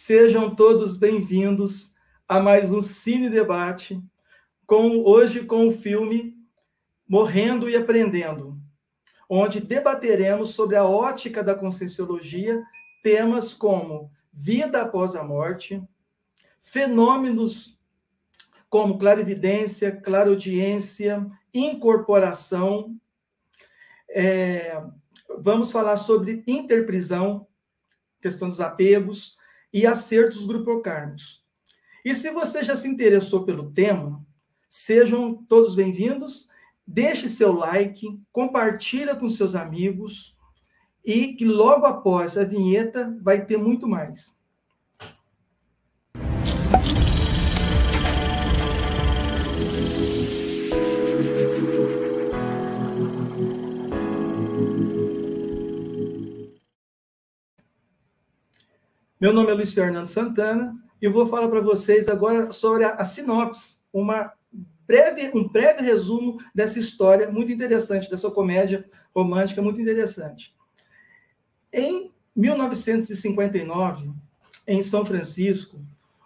Sejam todos bem-vindos a mais um Cine Debate, com, hoje com o filme Morrendo e Aprendendo, onde debateremos sobre a ótica da conscienciologia temas como vida após a morte, fenômenos como clarividência, clareaudiência, incorporação. É, vamos falar sobre interprisão, questão dos apegos e acertos grupocármicos. E se você já se interessou pelo tema, sejam todos bem-vindos. Deixe seu like, compartilha com seus amigos e que logo após a vinheta vai ter muito mais. Meu nome é Luiz Fernando Santana e vou falar para vocês agora sobre a, a sinopse, uma breve, um breve resumo dessa história muito interessante, dessa comédia romântica muito interessante. Em 1959, em São Francisco,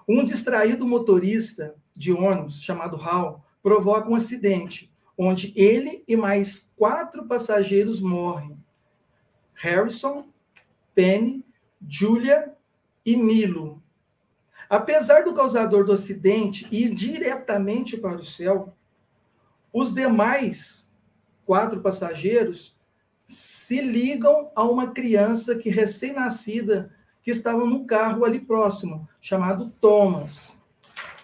um distraído motorista de ônibus chamado Hal provoca um acidente, onde ele e mais quatro passageiros morrem. Harrison, Penny, Julia e Milo. Apesar do causador do acidente ir diretamente para o céu, os demais quatro passageiros se ligam a uma criança que recém-nascida que estava no carro ali próximo, chamado Thomas.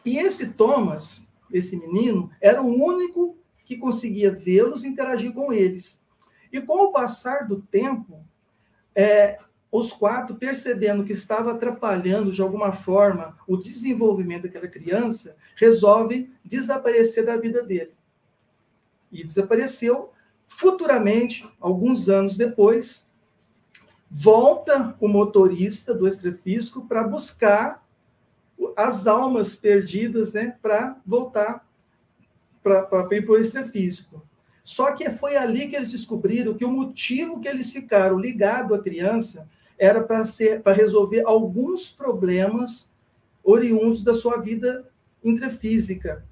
E esse Thomas, esse menino, era o único que conseguia vê-los interagir com eles. E com o passar do tempo, é, os quatro, percebendo que estava atrapalhando de alguma forma o desenvolvimento daquela criança, resolvem desaparecer da vida dele. E desapareceu. Futuramente, alguns anos depois, volta o motorista do extrafísico para buscar as almas perdidas, né, para voltar para ir para o extrafísico. Só que foi ali que eles descobriram que o motivo que eles ficaram ligados à criança era para ser para resolver alguns problemas oriundos da sua vida intrafísica.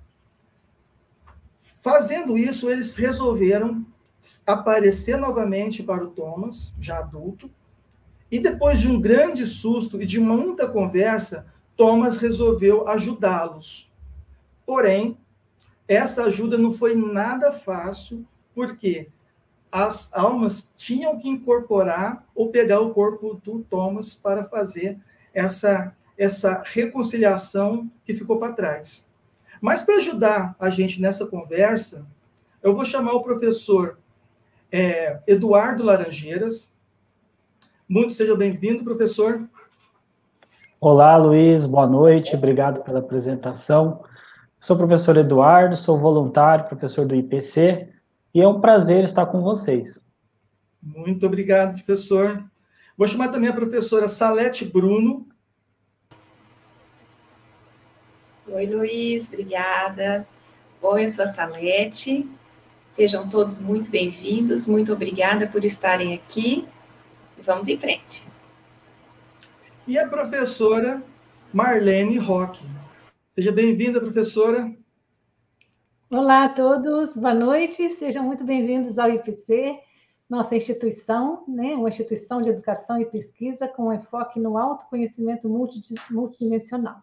Fazendo isso, eles resolveram aparecer novamente para o Thomas, já adulto, e depois de um grande susto e de muita conversa, Thomas resolveu ajudá-los. Porém, essa ajuda não foi nada fácil, porque as almas tinham que incorporar ou pegar o corpo do Thomas para fazer essa, essa reconciliação que ficou para trás. Mas para ajudar a gente nessa conversa, eu vou chamar o professor é, Eduardo Laranjeiras. Muito seja bem-vindo, professor. Olá, Luiz, boa noite, obrigado pela apresentação. Sou o professor Eduardo, sou voluntário, professor do IPC, e é um prazer estar com vocês. Muito obrigado, professor. Vou chamar também a professora Salete Bruno. Oi, Luiz, obrigada. Bom, eu sou a Salete. Sejam todos muito bem-vindos. Muito obrigada por estarem aqui. Vamos em frente. E a professora Marlene Roque. Seja bem-vinda, professora. Olá a todos, boa noite, sejam muito bem-vindos ao IPC, nossa instituição, né, uma instituição de educação e pesquisa com enfoque no autoconhecimento multidimensional.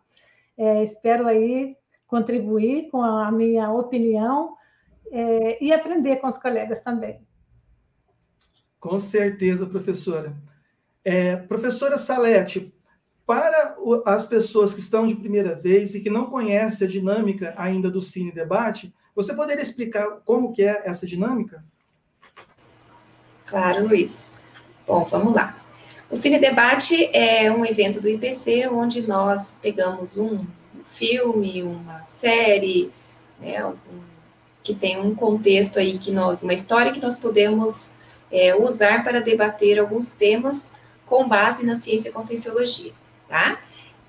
É, espero aí contribuir com a minha opinião é, e aprender com os colegas também. Com certeza, professora. É, professora Salete, para as pessoas que estão de primeira vez e que não conhecem a dinâmica ainda do Cine Debate, você poderia explicar como que é essa dinâmica? Claro, Luiz. Bom, vamos lá. O Cine Debate é um evento do IPC onde nós pegamos um filme, uma série, né, um, que tem um contexto aí que nós, uma história que nós podemos é, usar para debater alguns temas com base na ciência conscienciologia tá?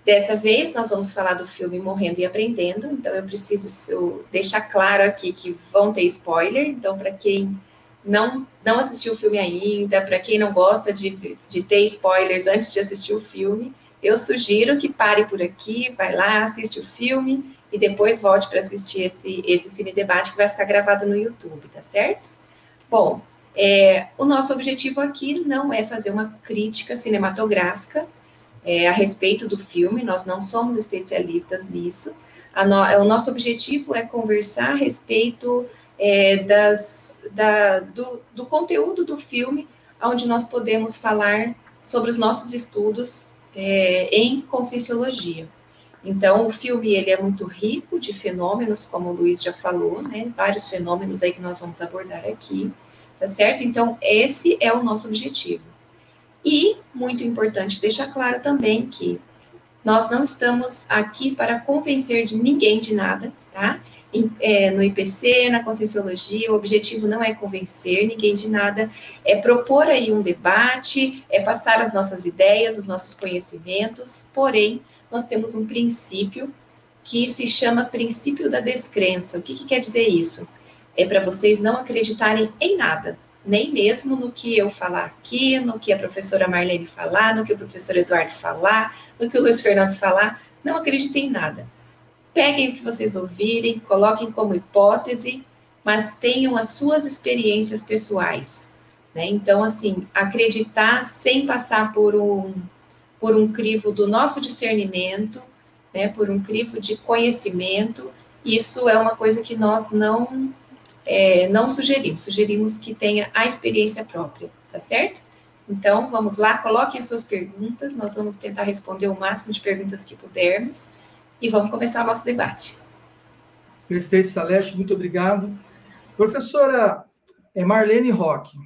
Dessa vez, nós vamos falar do filme Morrendo e Aprendendo, então eu preciso deixar claro aqui que vão ter spoiler, então para quem não, não assistiu o filme ainda, para quem não gosta de, de ter spoilers antes de assistir o filme, eu sugiro que pare por aqui, vai lá, assiste o filme e depois volte para assistir esse, esse cine debate que vai ficar gravado no YouTube, tá certo? Bom, é, o nosso objetivo aqui não é fazer uma crítica cinematográfica é, a respeito do filme, nós não somos especialistas nisso. No, o nosso objetivo é conversar a respeito é, das, da, do, do conteúdo do filme, onde nós podemos falar sobre os nossos estudos é, em conscienciologia. Então, o filme ele é muito rico de fenômenos, como o Luiz já falou, né? Vários fenômenos aí que nós vamos abordar aqui, tá certo? Então, esse é o nosso objetivo. E, muito importante deixar claro também que nós não estamos aqui para convencer de ninguém de nada, tá? é, no IPC, na Conscienciologia, o objetivo não é convencer ninguém de nada, é propor aí um debate, é passar as nossas ideias, os nossos conhecimentos, porém, nós temos um princípio que se chama princípio da descrença. O que, que quer dizer isso? É para vocês não acreditarem em nada, nem mesmo no que eu falar aqui, no que a professora Marlene falar, no que o professor Eduardo falar, no que o Luiz Fernando falar, não acreditem em nada peguem o que vocês ouvirem, coloquem como hipótese, mas tenham as suas experiências pessoais. Né? Então, assim, acreditar sem passar por um, por um crivo do nosso discernimento, né? por um crivo de conhecimento, isso é uma coisa que nós não, é, não sugerimos. Sugerimos que tenha a experiência própria, tá certo? Então, vamos lá, coloquem as suas perguntas, nós vamos tentar responder o máximo de perguntas que pudermos e vamos começar o nosso debate. Perfeito, Salete, muito obrigado. Professora é, Marlene Roque,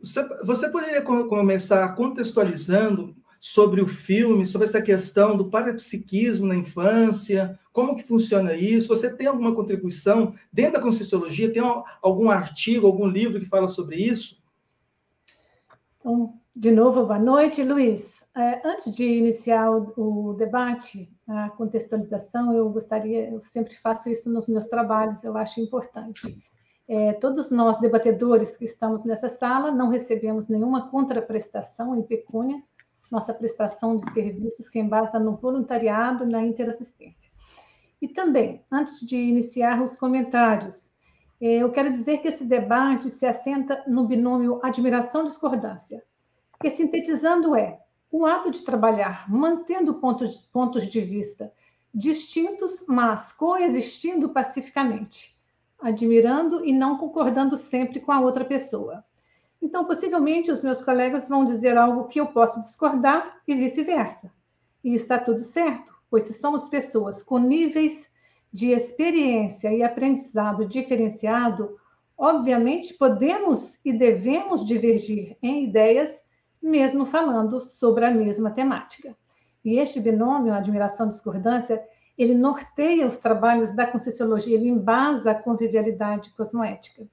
você, você poderia começar contextualizando sobre o filme, sobre essa questão do parapsiquismo na infância, como que funciona isso? Você tem alguma contribuição dentro da Conscienciologia? Tem algum artigo, algum livro que fala sobre isso? Então, de novo, boa noite, Luiz. É, antes de iniciar o, debate, a contextualização, eu gostaria, eu sempre faço isso nos meus trabalhos, eu acho importante. É, todos nós, debatedores que estamos nessa sala, não recebemos nenhuma contraprestação em pecúnia, nossa prestação de serviço se embasa no voluntariado na interassistência. E também, antes de iniciar os comentários, é, eu quero dizer que esse debate se assenta no binômio admiração-discordância, que sintetizando é o ato de trabalhar mantendo pontos, pontos de vista distintos, mas coexistindo pacificamente, admirando e não concordando sempre com a outra pessoa. Então, possivelmente, os meus colegas vão dizer algo que eu posso discordar e vice-versa. E está tudo certo, pois se somos pessoas com níveis de experiência e aprendizado diferenciado, obviamente podemos e devemos divergir em ideias mesmo falando sobre a mesma temática. E este binômio, admiração-discordância, ele norteia os trabalhos da Conscienciologia, ele embasa a convivialidade cosmoética.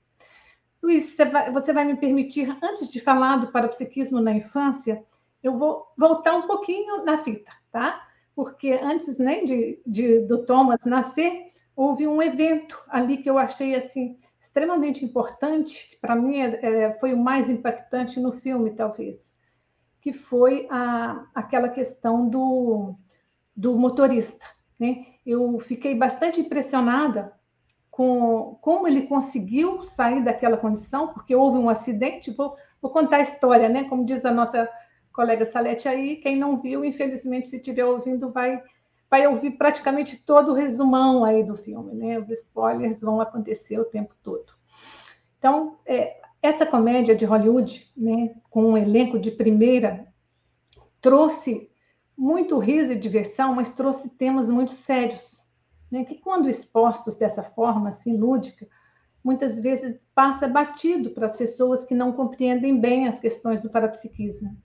Luiz, você vai, me permitir, antes de falar do parapsiquismo na infância, eu vou voltar um pouquinho na fita, tá? Porque antes nem de, de, do Thomas nascer, houve um evento ali que eu achei assim extremamente importante. Para mim, é, é, foi o mais impactante no filme, talvez que foi a, aquela questão do, do motorista. Né? Eu fiquei bastante impressionada com como ele conseguiu sair daquela condição, porque houve um acidente. Vou, vou contar a história, né? Como diz a nossa colega Salete aí, quem não viu, infelizmente, se estiver ouvindo, vai, vai ouvir praticamente todo o resumão aí do filme, né? Os spoilers vão acontecer o tempo todo. Então, é, essa comédia de Hollywood, né, com um elenco de primeira, trouxe muito riso e diversão, mas trouxe temas muito sérios, né, que quando expostos dessa forma assim lúdica, muitas vezes passa batido para as pessoas que não compreendem bem as questões do parapsiquismo.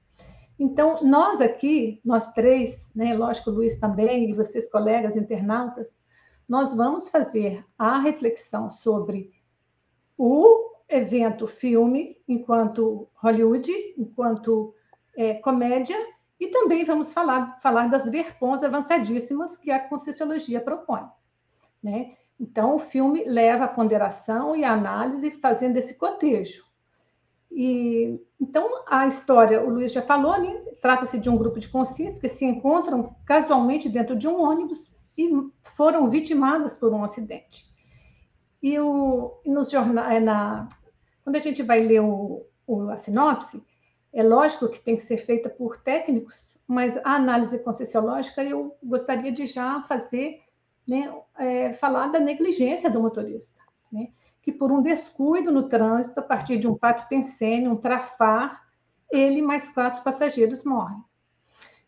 Então, nós aqui, nós três, né, lógico, Luiz também, e vocês, colegas internautas, nós vamos fazer a reflexão sobre o evento filme, enquanto Hollywood, enquanto é, comédia, e também vamos falar, falar das verpons avançadíssimas que a Conscienciologia propõe. Né? Então, o filme leva a ponderação e a análise fazendo esse cotejo. E Então, a história, o Luiz já falou, né? trata-se de um grupo de consciências que se encontram casualmente dentro de um ônibus e foram vitimadas por um acidente. E o, nos jornais, é na, quando a gente vai ler o, o, a sinopse, é lógico que tem que ser feita por técnicos, mas a análise conscienciológica eu gostaria de já fazer, né, é, falar da negligência do motorista, né, que por um descuido no trânsito, a partir de um pato pensene, um trafar, ele mais quatro passageiros morrem.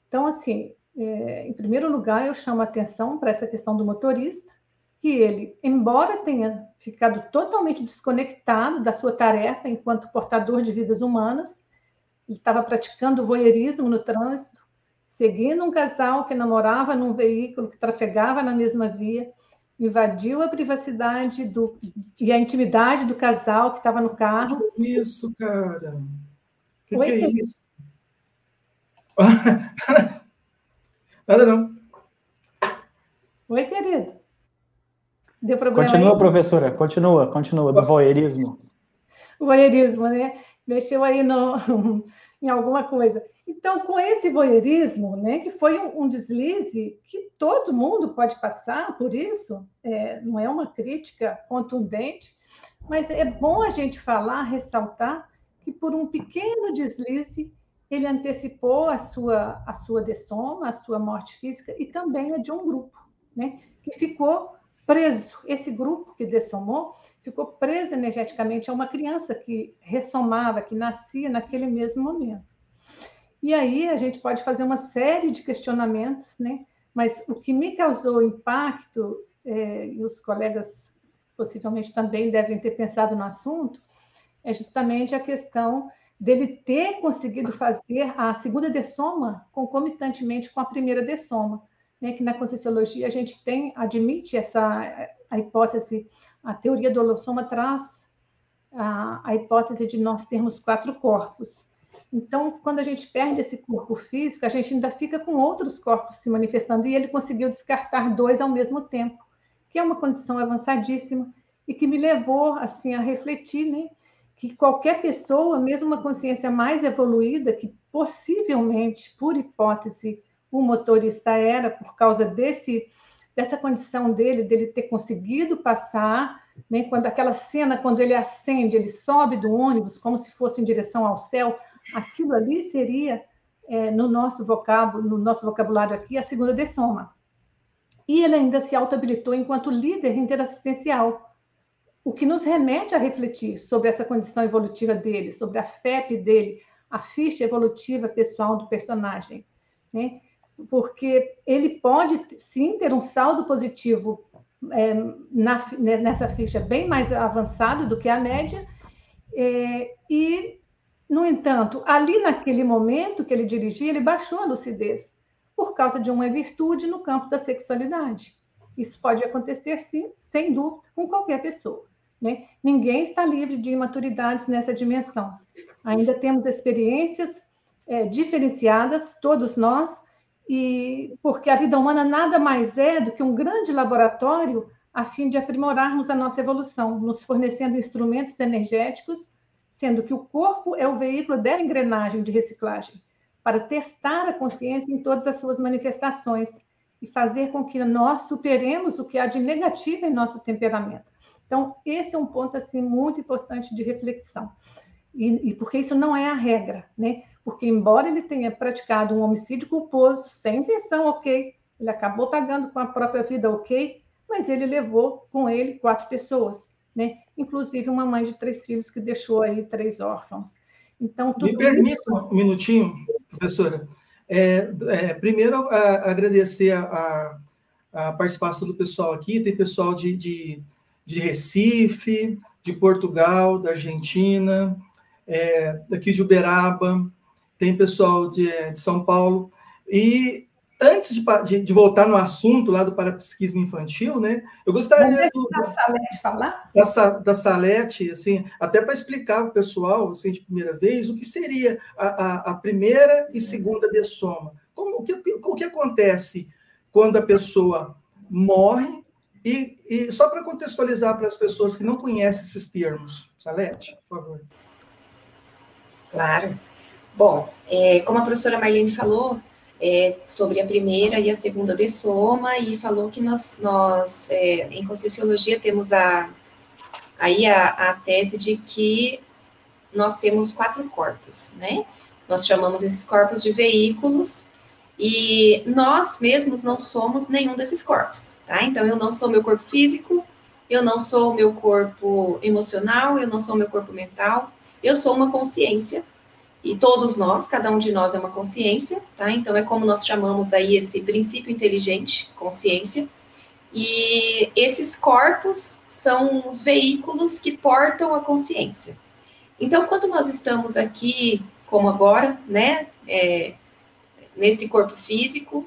Então, assim, é, em primeiro lugar, eu chamo a atenção para essa questão do motorista, que ele, embora tenha ficado totalmente desconectado da sua tarefa enquanto portador de vidas humanas, ele estava praticando voyeurismo no trânsito, seguindo um casal que namorava num veículo que trafegava na mesma via, invadiu a privacidade do, e a intimidade do casal que estava no carro. Que isso, cara? Que Oi, que é isso? Nada não. Oi, querido. Deu problema Continua, aí? professora, continua, continua, do voyeurismo. Voyeurismo, né? Deixou aí no, em alguma coisa. Então, com esse voyeurismo, né, que foi um, um deslize que todo mundo pode passar por isso, é, não é uma crítica contundente, mas é bom a gente falar, ressaltar que por um pequeno deslize ele antecipou a sua a sua dessoma, a sua morte física e também a de um grupo, né, que ficou preso. Esse grupo que dessomou ficou preso energeticamente a uma criança que ressomava, que nascia naquele mesmo momento. E aí a gente pode fazer uma série de questionamentos, né? Mas o que me causou impacto, é, e os colegas possivelmente também devem ter pensado no assunto, é justamente a questão dele ter conseguido fazer a segunda dessoma concomitantemente com a primeira dessoma, né? Que na Conscienciologia a gente tem, admite essa a hipótese a teoria do holossoma traz a, a hipótese de nós termos quatro corpos. Então, quando a gente perde esse corpo físico, a gente ainda fica com outros corpos se manifestando, e ele conseguiu descartar dois ao mesmo tempo, que é uma condição avançadíssima e que me levou assim a refletir, né, que qualquer pessoa, mesmo uma consciência mais evoluída, que possivelmente, por hipótese, o motorista era por causa desse dessa condição dele, dele ter conseguido passar, né? quando aquela cena, quando ele acende, ele sobe do ônibus como se fosse em direção ao céu, aquilo ali seria, é, no nosso vocábulo, no nosso vocabulário aqui, a segunda dessoma. E ele ainda se auto-habilitou enquanto líder interassistencial, o que nos remete a refletir sobre essa condição evolutiva dele, sobre a FEP dele, a ficha evolutiva pessoal do personagem. Né? porque ele pode sim ter um saldo positivo é, na, nessa ficha bem mais avançado do que a média, é, e, no entanto, ali naquele momento que ele dirigia, ele baixou a lucidez por causa de uma virtude no campo da sexualidade. Isso pode acontecer, sim, sem dúvida, com qualquer pessoa. Né? Ninguém está livre de imaturidades nessa dimensão. Ainda temos experiências é, diferenciadas, todos nós, e porque a vida humana nada mais é do que um grande laboratório a fim de aprimorarmos a nossa evolução, nos fornecendo instrumentos energéticos, sendo que o corpo é o veículo dessa engrenagem de reciclagem, para testar a consciência em todas as suas manifestações e fazer com que nós superemos o que há de negativo em nosso temperamento. Então, esse é um ponto assim muito importante de reflexão. E, e porque isso não é a regra, né? porque embora ele tenha praticado um homicídio culposo, sem intenção, ok, ele acabou pagando com a própria vida, ok, mas ele levou com ele quatro pessoas, né? Inclusive uma mãe de três filhos que deixou aí três órfãos. Então, Me permita isso... um minutinho, professora. É, é, primeiro, a, agradecer a, a, participação do pessoal aqui. Tem pessoal de, de, de Recife, de Portugal, da Argentina, é, daqui de Uberaba, tem pessoal de, de São Paulo. E antes de, de, de, voltar no assunto lá do parapsiquismo infantil, né? Eu gostaria do, da Salete falar? Da, da Salete, assim, até para explicar para o pessoal, assim, de primeira vez, o que seria a, a, a primeira e segunda dessoma. Como, o, que, o que acontece quando a pessoa morre e, e só para contextualizar para as pessoas que não conhecem esses termos, Salete, por favor. Claro. Bom, é, como a professora Marlene falou, é, sobre a primeira e a segunda de soma, e falou que nós, nós é, em Conscienciologia, temos a, aí a, a tese de que nós temos quatro corpos, né? Nós chamamos esses corpos de veículos, e nós mesmos não somos nenhum desses corpos, tá? Então, eu não sou meu corpo físico, eu não sou meu corpo emocional, eu não sou meu corpo mental, eu sou uma consciência, e todos nós, cada um de nós é uma consciência, tá? Então, é como nós chamamos aí esse princípio inteligente, consciência, e esses corpos são os veículos que portam a consciência. Então, quando nós estamos aqui, como agora, né, é, nesse corpo físico,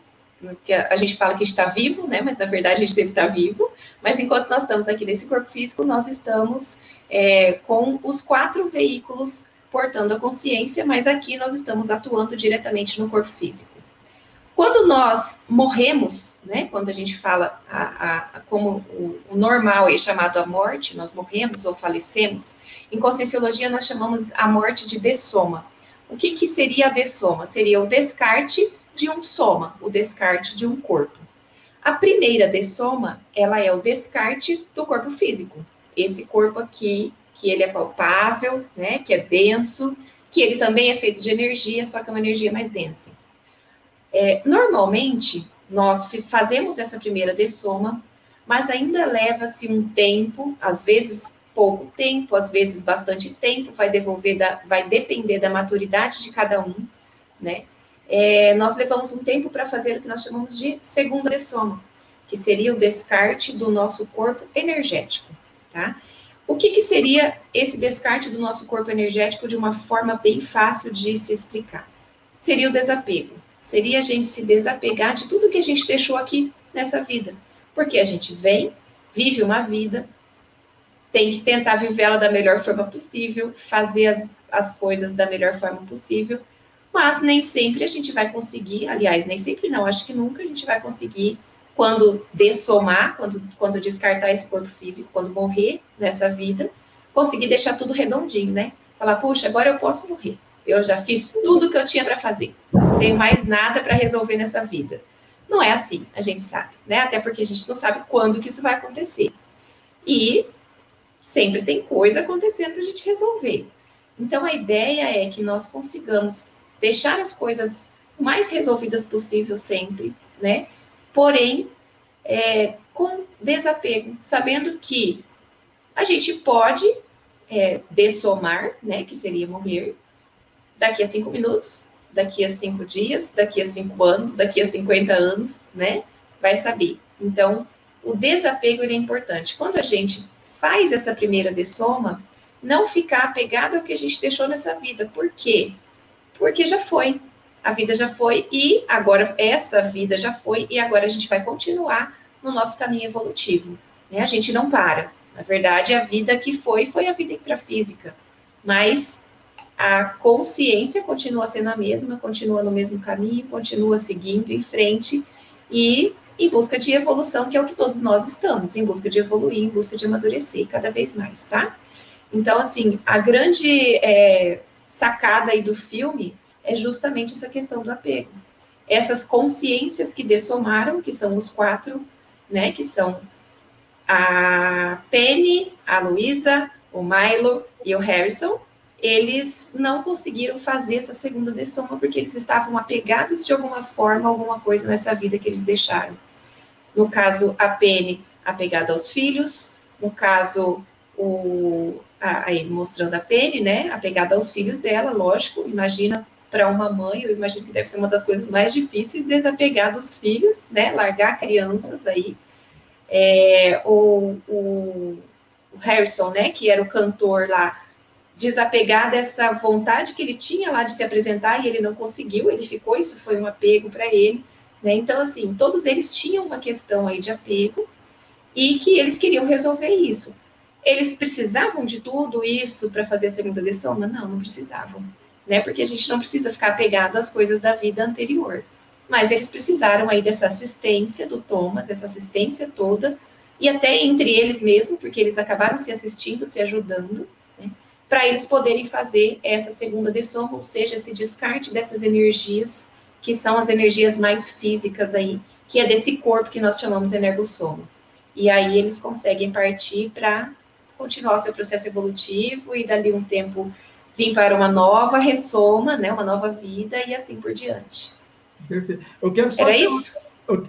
que a gente fala que está vivo, né? Mas na verdade a gente sempre está vivo. Mas enquanto nós estamos aqui nesse corpo físico, nós estamos é, com os quatro veículos portando a consciência, mas aqui nós estamos atuando diretamente no corpo físico. Quando nós morremos, né? Quando a gente fala a, a, a como o, o, normal é chamado a morte, nós morremos ou falecemos. Em conscienciologia nós chamamos a morte de dessoma. O que, que seria a dessoma? Seria o descarte de um soma, o descarte de um corpo. A primeira dessoma, ela é o descarte do corpo físico. Esse corpo aqui, que ele é palpável, né, que é denso, que ele também é feito de energia, só que é uma energia mais densa. É, normalmente, nós fazemos essa primeira dessoma, mas ainda leva-se um tempo, às vezes pouco tempo, às vezes bastante tempo, vai devolver da, vai depender da maturidade de cada um, né? É, nós levamos um tempo para fazer o que nós chamamos de segunda dessoma, que seria o descarte do nosso corpo energético, tá? O que, que seria esse descarte do nosso corpo energético de uma forma bem fácil de se explicar? Seria o desapego. Seria a gente se desapegar de tudo que a gente deixou aqui nessa vida. Porque a gente vem, vive uma vida, tem que tentar vivê-la da melhor forma possível, fazer as, as coisas da melhor forma possível, mas nem sempre a gente vai conseguir, aliás, nem sempre não, acho que nunca a gente vai conseguir, quando dessomar, quando, quando descartar esse corpo físico, quando morrer nessa vida, conseguir deixar tudo redondinho, né? Falar, puxa, agora eu posso morrer. Eu já fiz tudo que eu tinha para fazer. Não tenho mais nada para resolver nessa vida. Não é assim, a gente sabe, né? Até porque a gente não sabe quando que isso vai acontecer. E sempre tem coisa acontecendo para a gente resolver. Então, a ideia é que nós consigamos deixar as coisas mais resolvidas possível sempre, né? Porém, é, com desapego, sabendo que a gente pode é, dessomar, né? Que seria morrer daqui a cinco minutos, daqui a cinco dias, daqui a cinco anos, daqui a 50 anos, né? Vai saber. Então, o desapego é importante. Quando a gente faz essa primeira dessoma, não ficar apegado ao que a gente deixou nessa vida. Por quê? Porque já foi. A vida já foi e agora essa vida já foi e agora a gente vai continuar no nosso caminho evolutivo. Né? A gente não para. Na verdade, a vida que foi foi a vida intrafísica, mas a consciência continua sendo a mesma, continua no mesmo caminho, continua seguindo em frente e em busca de evolução, que é o que todos nós estamos, em busca de evoluir, em busca de amadurecer cada vez mais, tá? Então, assim, a grande é, sacada aí do filme é justamente essa questão do apego. Essas consciências que dessomaram, que são os quatro, né, que são a Penny, a Luísa, o Milo e o Harrison, eles não conseguiram fazer essa segunda dessoma porque eles estavam apegados de alguma forma a alguma coisa nessa vida que eles deixaram. No caso, a Penny apegada aos filhos, no caso, o, aí mostrando a Penny, né, apegada aos filhos dela, lógico, imagina para uma mãe, eu imagino que deve ser uma das coisas mais difíceis desapegar dos filhos, né, largar crianças aí. É, o, o, o Harrison, né, que era o cantor lá, desapegar dessa vontade que ele tinha lá de se apresentar e ele não conseguiu, ele ficou, isso foi um apego para ele. Né? Então, assim, todos eles tinham uma questão aí de apego e que eles queriam resolver isso. Eles precisavam de tudo isso para fazer a segunda lição? Não, não precisavam, né? Porque a gente não precisa ficar apegado às coisas da vida anterior. Mas eles precisaram aí dessa assistência do Thomas, essa assistência toda, e até entre eles mesmos, porque eles acabaram se assistindo, se ajudando, né? para eles poderem fazer essa segunda dessoma, ou seja, esse descarte dessas energias, que são as energias mais físicas aí, que é desse corpo que nós chamamos energossoma. E aí eles conseguem partir para continuar o seu processo evolutivo e dali um tempo vir para uma nova ressoma, né, uma nova vida e assim por diante. Perfeito. Eu quero só Era chamar... isso?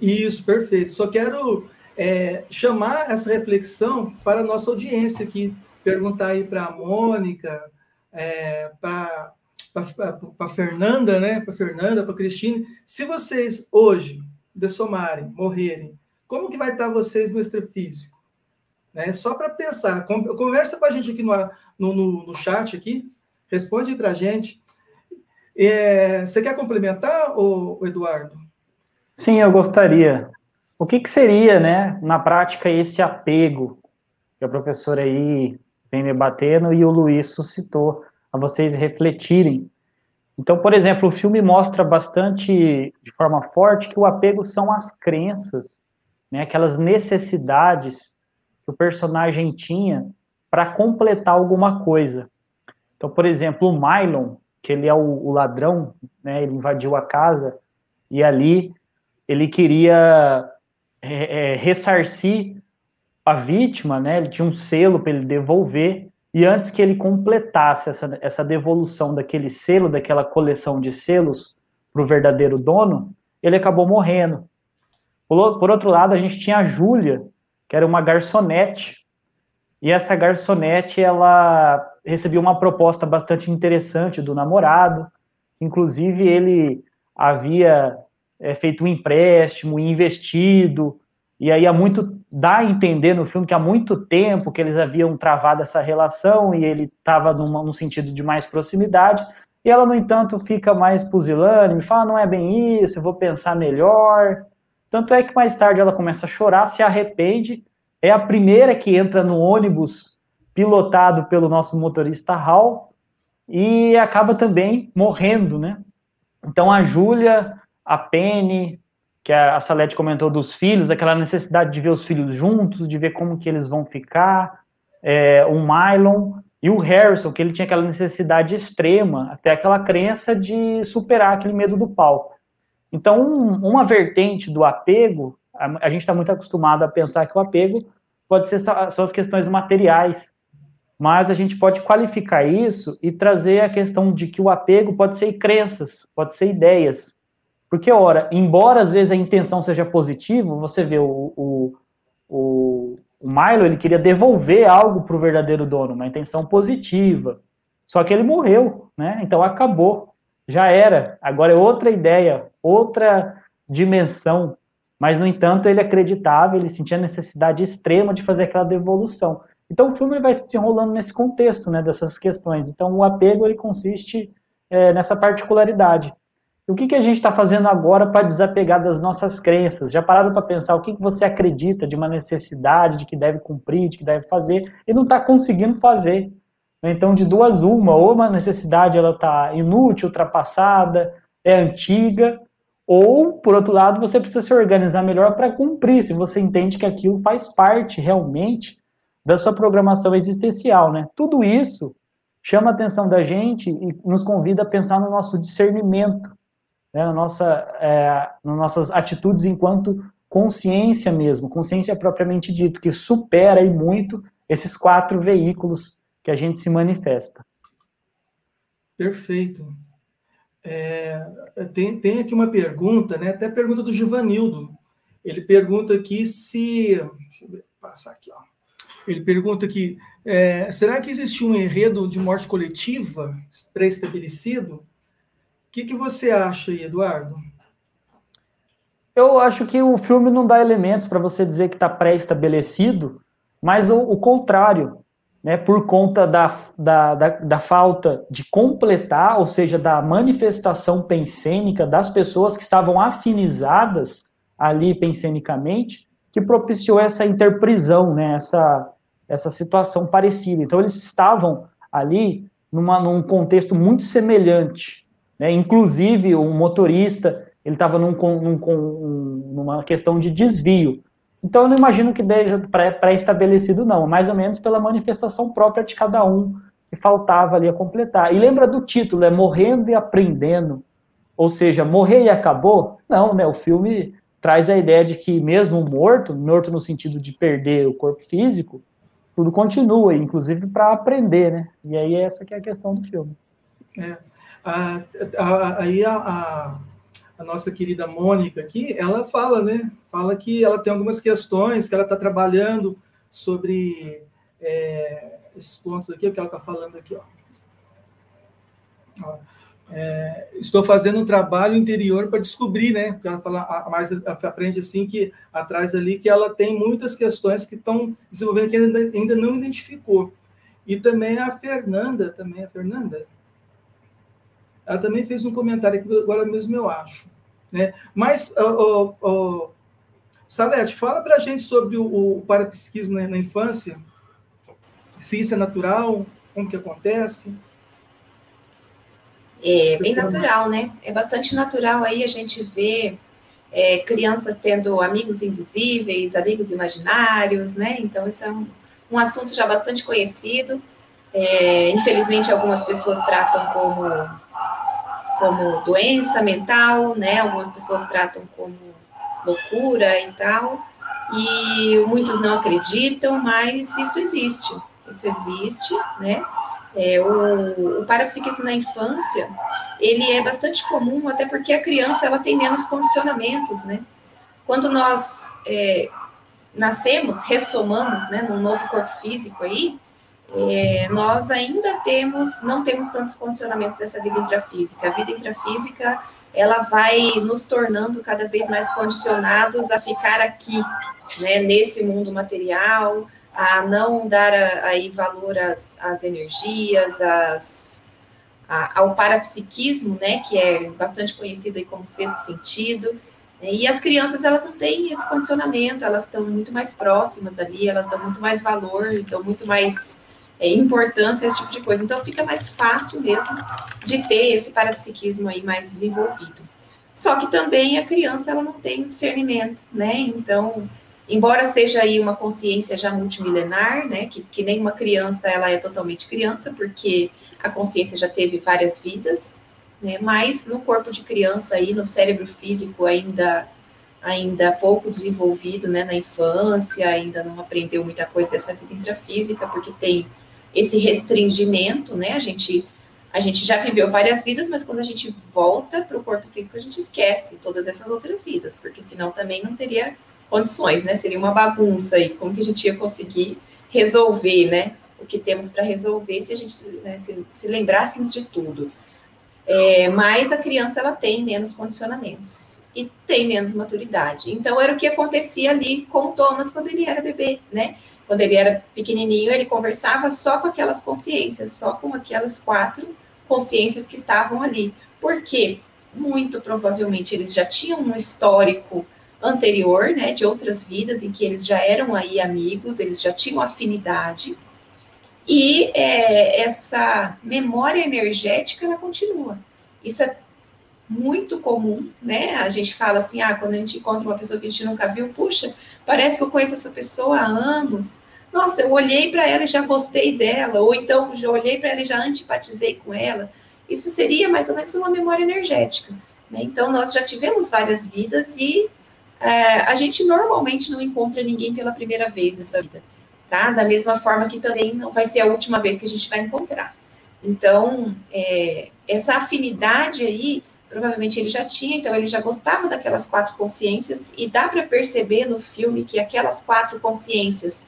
Isso, perfeito. Só quero é, chamar essa reflexão para a nossa audiência aqui, perguntar aí para a Mônica, é, para a Fernanda, né? Para Fernanda, para a Cristine, se vocês hoje dessomarem, morrerem, como que vai estar vocês no extrafísico? Né? Só para pensar, conversa com a gente aqui no, no, no chat aqui, responde para a gente. É, você quer complementar, ô, Eduardo? Sim, eu gostaria. O que, que seria, né, na prática, esse apego que a professora aí vem debatendo e o Luiz suscitou a vocês refletirem? Então, por exemplo, o filme mostra bastante, de forma forte, que o apego são as crenças, né, aquelas necessidades que o personagem tinha para completar alguma coisa. Então, por exemplo, o Mylon, que ele é o, o ladrão, né, ele invadiu a casa e ali ele queria é, é, ressarcir a vítima, né, ele tinha um selo para ele devolver, e antes que ele completasse essa, essa devolução daquele selo, daquela coleção de selos para o verdadeiro dono, ele acabou morrendo. Por, por outro lado, a gente tinha a Júlia, que era uma garçonete, e essa garçonete, ela recebeu uma proposta bastante interessante do namorado, inclusive ele havia é, feito um empréstimo, investido, e aí há muito dá a entender no filme que há muito tempo que eles haviam travado essa relação e ele estava num sentido de mais proximidade, e ela, no entanto, fica mais pusilânime, fala, não é bem isso, eu vou pensar melhor. Tanto é que mais tarde ela começa a chorar, se arrepende, é a primeira que entra no ônibus pilotado pelo nosso motorista Hal e acaba também morrendo, né? Então a Júlia a Penny, que a Salete comentou dos filhos, aquela necessidade de ver os filhos juntos, de ver como que eles vão ficar, é, o Mylon e o Harrison, que ele tinha aquela necessidade extrema, até aquela crença de superar aquele medo do palco. Então, um, uma vertente do apego, a, a gente está muito acostumado a pensar que o apego pode ser só, as questões materiais, mas a gente pode qualificar isso e trazer a questão de que o apego pode ser crenças, pode ser ideias, porque, ora, embora às vezes a intenção seja positiva, você vê o, o, o, o Milo, ele queria devolver algo para o verdadeiro dono, uma intenção positiva. Só que ele morreu, né? Então acabou. Já era. Agora é outra ideia, outra dimensão. Mas, no entanto, ele acreditava, ele sentia a necessidade extrema de fazer aquela devolução. Então, o filme vai se enrolando nesse contexto, né, dessas questões. Então, o apego, ele consiste é, nessa particularidade. O que, que a gente está fazendo agora para desapegar das nossas crenças? Já pararam para pensar o que, que você acredita de uma necessidade, de que deve cumprir, de que deve fazer, e não está conseguindo fazer? Então, de duas uma, ou uma necessidade ela está inútil, ultrapassada, é antiga, ou, por outro lado, você precisa se organizar melhor para cumprir, se você entende que aquilo faz parte realmente da sua programação existencial, né? Tudo isso chama a atenção da gente e nos convida a pensar no nosso discernimento, né, na nossa, é, nas nossas atitudes enquanto consciência mesmo, consciência propriamente dito, que supera aí muito esses quatro veículos que a gente se manifesta. Perfeito. É, tem, tem aqui uma pergunta, né? Até pergunta do Givanildo. Ele pergunta aqui se. Deixa eu passar aqui, ó. Ele pergunta aqui: é, será que existe um enredo de morte coletiva pré-estabelecido? que, que você acha aí, Eduardo? Eu acho que o filme não dá elementos para você dizer que está pré-estabelecido, mas o, o, contrário, né, por conta da, da, da, da, falta de completar, ou seja, da manifestação pensênica das pessoas que estavam afinizadas ali pensenicamente, que propiciou essa interprisão, né, essa, essa situação parecida. Então, eles estavam ali numa, num contexto muito semelhante né? Inclusive, o motorista ele estava num, num, numa questão de desvio. Então, eu não imagino que seja pré-estabelecido, não. Mais ou menos pela manifestação própria de cada um, que faltava ali a completar. E lembra do título, é Morrendo e Aprendendo. Ou seja, morrer e acabou? Não, né? O filme traz a ideia de que mesmo morto, morto no sentido de perder o corpo físico, tudo continua, inclusive para aprender, né? E aí essa que é a questão do filme. É. A, a, aí a, a, a, nossa querida Mônica aqui, ela fala, né? Fala que ela tem algumas questões que ela está trabalhando sobre é, esses pontos aqui, o que ela está falando aqui, ó. ó é, estou fazendo um trabalho interior para descobrir, né? Porque ela fala mais à frente assim que atrás ali que ela tem muitas questões que estão desenvolvendo que ainda, ainda não identificou. E também a Fernanda, também a Fernanda, ela também fez um comentário que agora mesmo eu acho, né? Mas oh, oh, oh, Salete, fala para a gente sobre o, o parapsiquismo na, na infância, se isso é natural, como que acontece. É bem natural, né? É bastante natural aí a gente ver é, crianças tendo amigos invisíveis, amigos imaginários, né? Então, isso é um, um assunto já bastante conhecido. É, infelizmente, algumas pessoas tratam como, como doença mental, né? Algumas pessoas tratam como loucura e tal. E muitos não acreditam, mas isso existe. Isso existe, né? É, o, o parapsiquismo na infância, ele é bastante comum, até porque a criança ela tem menos condicionamentos, né? Quando nós é, nascemos, ressomamos, né, num novo corpo físico aí, é, nós ainda temos, não temos tantos condicionamentos dessa vida intrafísica. A vida intrafísica, ela vai nos tornando cada vez mais condicionados a ficar aqui, né, nesse mundo material, a não dar aí valor às, às energias, às, a, ao parapsiquismo, né, que é bastante conhecido aí como sexto sentido, e as crianças, elas não têm esse condicionamento, elas estão muito mais próximas ali, elas dão muito mais valor, dão muito mais é, importância esse tipo de coisa. Então, fica mais fácil mesmo de ter esse parapsiquismo aí mais desenvolvido. Só que também a criança, ela não tem discernimento, né? Então, embora seja aí uma consciência já multimilenar, né, que, que nem uma criança ela é totalmente criança, porque a consciência já teve várias vidas, né, mas no corpo de criança aí, no cérebro físico ainda ainda pouco desenvolvido, né, na infância, ainda não aprendeu muita coisa dessa vida intrafísica, porque tem esse restringimento, né, a gente a gente já viveu várias vidas, mas quando a gente volta para o corpo físico, a gente esquece todas essas outras vidas, porque senão também não teria condições, né? Seria uma bagunça aí, como que a gente ia conseguir resolver, né? O que temos para resolver se a gente né, se, se, lembrássemos de tudo. É, mas a criança ela tem menos condicionamentos e tem menos maturidade. Então era o que acontecia ali com o Thomas quando ele era bebê, né? Quando ele era pequenininho, ele conversava só com aquelas consciências, só com aquelas quatro consciências que estavam ali. Por quê? Muito provavelmente eles já tinham um histórico anterior, né, de outras vidas em que eles já eram aí amigos, eles já tinham afinidade, e é, essa memória energética, ela continua. Isso é muito comum, né, a gente fala assim, ah, quando a gente encontra uma pessoa que a gente nunca viu, puxa, parece que eu conheço essa pessoa há anos, nossa, eu olhei para ela e já gostei dela, ou então já olhei para ela e já antipatizei com ela, isso seria mais ou menos uma memória energética. Né? Então, nós já tivemos várias vidas e é, a gente normalmente não encontra ninguém pela primeira vez nessa vida, tá? Da mesma forma que também não vai ser a última vez que a gente vai encontrar. Então, é, essa afinidade aí, provavelmente ele já tinha, então ele já gostava daquelas quatro consciências, e dá para perceber no filme que aquelas quatro consciências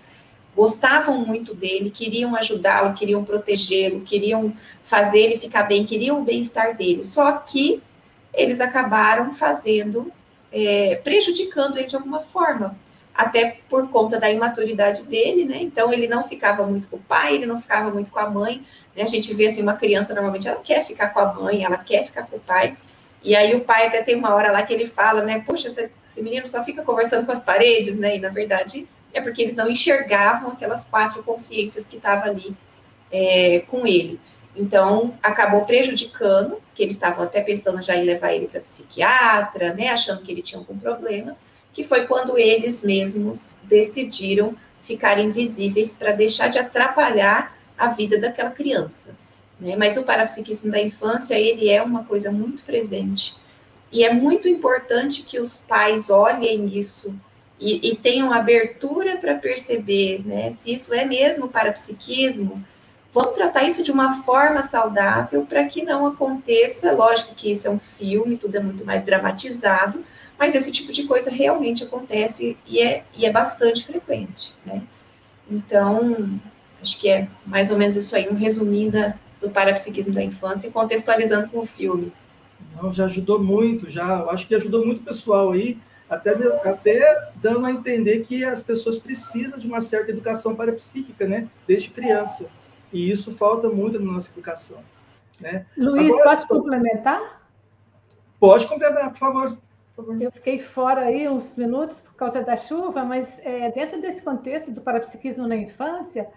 gostavam muito dele, queriam ajudá-lo, queriam protegê-lo, queriam fazer ele ficar bem, queriam o bem-estar dele. Só que eles acabaram fazendo é, prejudicando ele de alguma forma, até por conta da imaturidade dele, né? Então ele não ficava muito com o pai, ele não ficava muito com a mãe. Né? A gente vê assim uma criança normalmente ela quer ficar com a mãe, ela quer ficar com o pai. E aí o pai até tem uma hora lá que ele fala, né? Puxa, esse, menino só fica conversando com as paredes, né? E na verdade é porque eles não enxergavam aquelas quatro consciências que estavam ali é, com ele. Então, acabou prejudicando, que eles estavam até pensando já em levar ele para psiquiatra, né, achando que ele tinha algum problema, que foi quando eles mesmos decidiram ficar invisíveis para deixar de atrapalhar a vida daquela criança. Né? Mas o parapsiquismo da infância, ele é uma coisa muito presente. E é muito importante que os pais olhem isso e, e tenham abertura para perceber né, se isso é mesmo parapsiquismo. Vamos tratar isso de uma forma saudável para que não aconteça. Lógico que isso é um filme, tudo é muito mais dramatizado, mas esse tipo de coisa realmente acontece e é, e é bastante frequente. Né? Então, acho que é mais ou menos isso aí, um resuminho da, do parapsiquismo da infância, contextualizando com o filme. Não, já ajudou muito, já. Eu acho que ajudou muito o pessoal aí, até, até dando a entender que as pessoas precisam de uma certa educação parapsíquica, né? Desde criança. E isso falta muito na nossa educação. Né? Luiz, Agora, posso complementar? Pode complementar, por favor. Eu fiquei fora aí uns minutos por causa da chuva, mas é, dentro desse contexto do parapsiquismo na infância,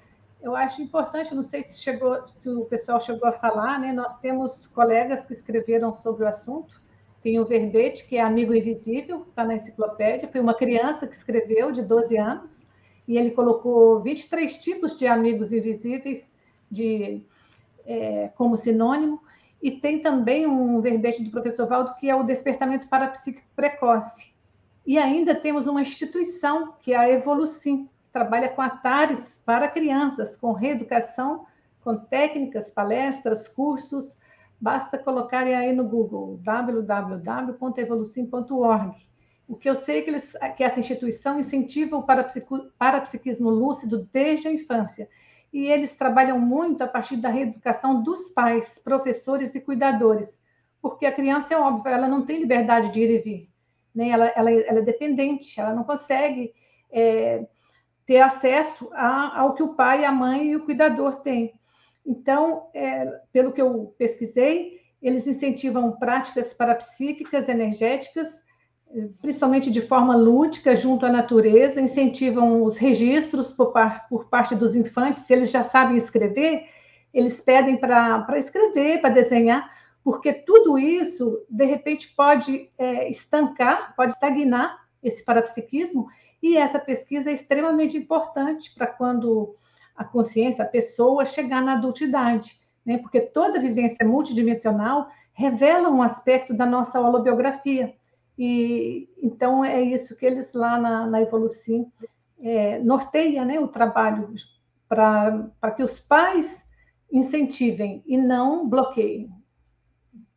eu acho importante, não sei se chegou, se o pessoal chegou a falar, né? Nós temos colegas que escreveram sobre o assunto. Tem o verbete, que é Amigo Invisível, está na enciclopédia. Foi uma criança que escreveu, de 12 anos, e ele colocou 23 tipos de amigos invisíveis de, é, como sinônimo. E tem também um verbete do professor Valdo, que é o despertamento parapsíquico precoce. E ainda temos uma instituição, que é a Evolucim, trabalha com atares para crianças, com reeducação, com técnicas, palestras, cursos. Basta colocarem aí no Google www.evolucim.org. O que eu sei é que, eles, que essa instituição incentiva o parapsiquismo lúcido desde a infância. E eles trabalham muito a partir da reeducação dos pais, professores e cuidadores. Porque a criança, é óbvio, ela não tem liberdade de ir e vir. Né? Ela, ela, ela é dependente, ela não consegue é, ter acesso a, ao que o pai, a mãe e o cuidador têm. Então, é, pelo que eu pesquisei, eles incentivam práticas parapsíquicas, energéticas, principalmente de forma lúdica, junto à natureza, incentivam os registros por, par, por parte dos infantes, se eles já sabem escrever, eles pedem para escrever, para desenhar, porque tudo isso, de repente, pode é, estancar, pode estagnar esse parapsiquismo e essa pesquisa é extremamente importante para quando a consciência, a pessoa chegar na adultidade, né? porque toda vivência multidimensional revela um aspecto da nossa holobiografia. E então é isso que eles lá na, na Evolucim é, norteia né, o trabalho para que os pais incentivem e não bloqueiem.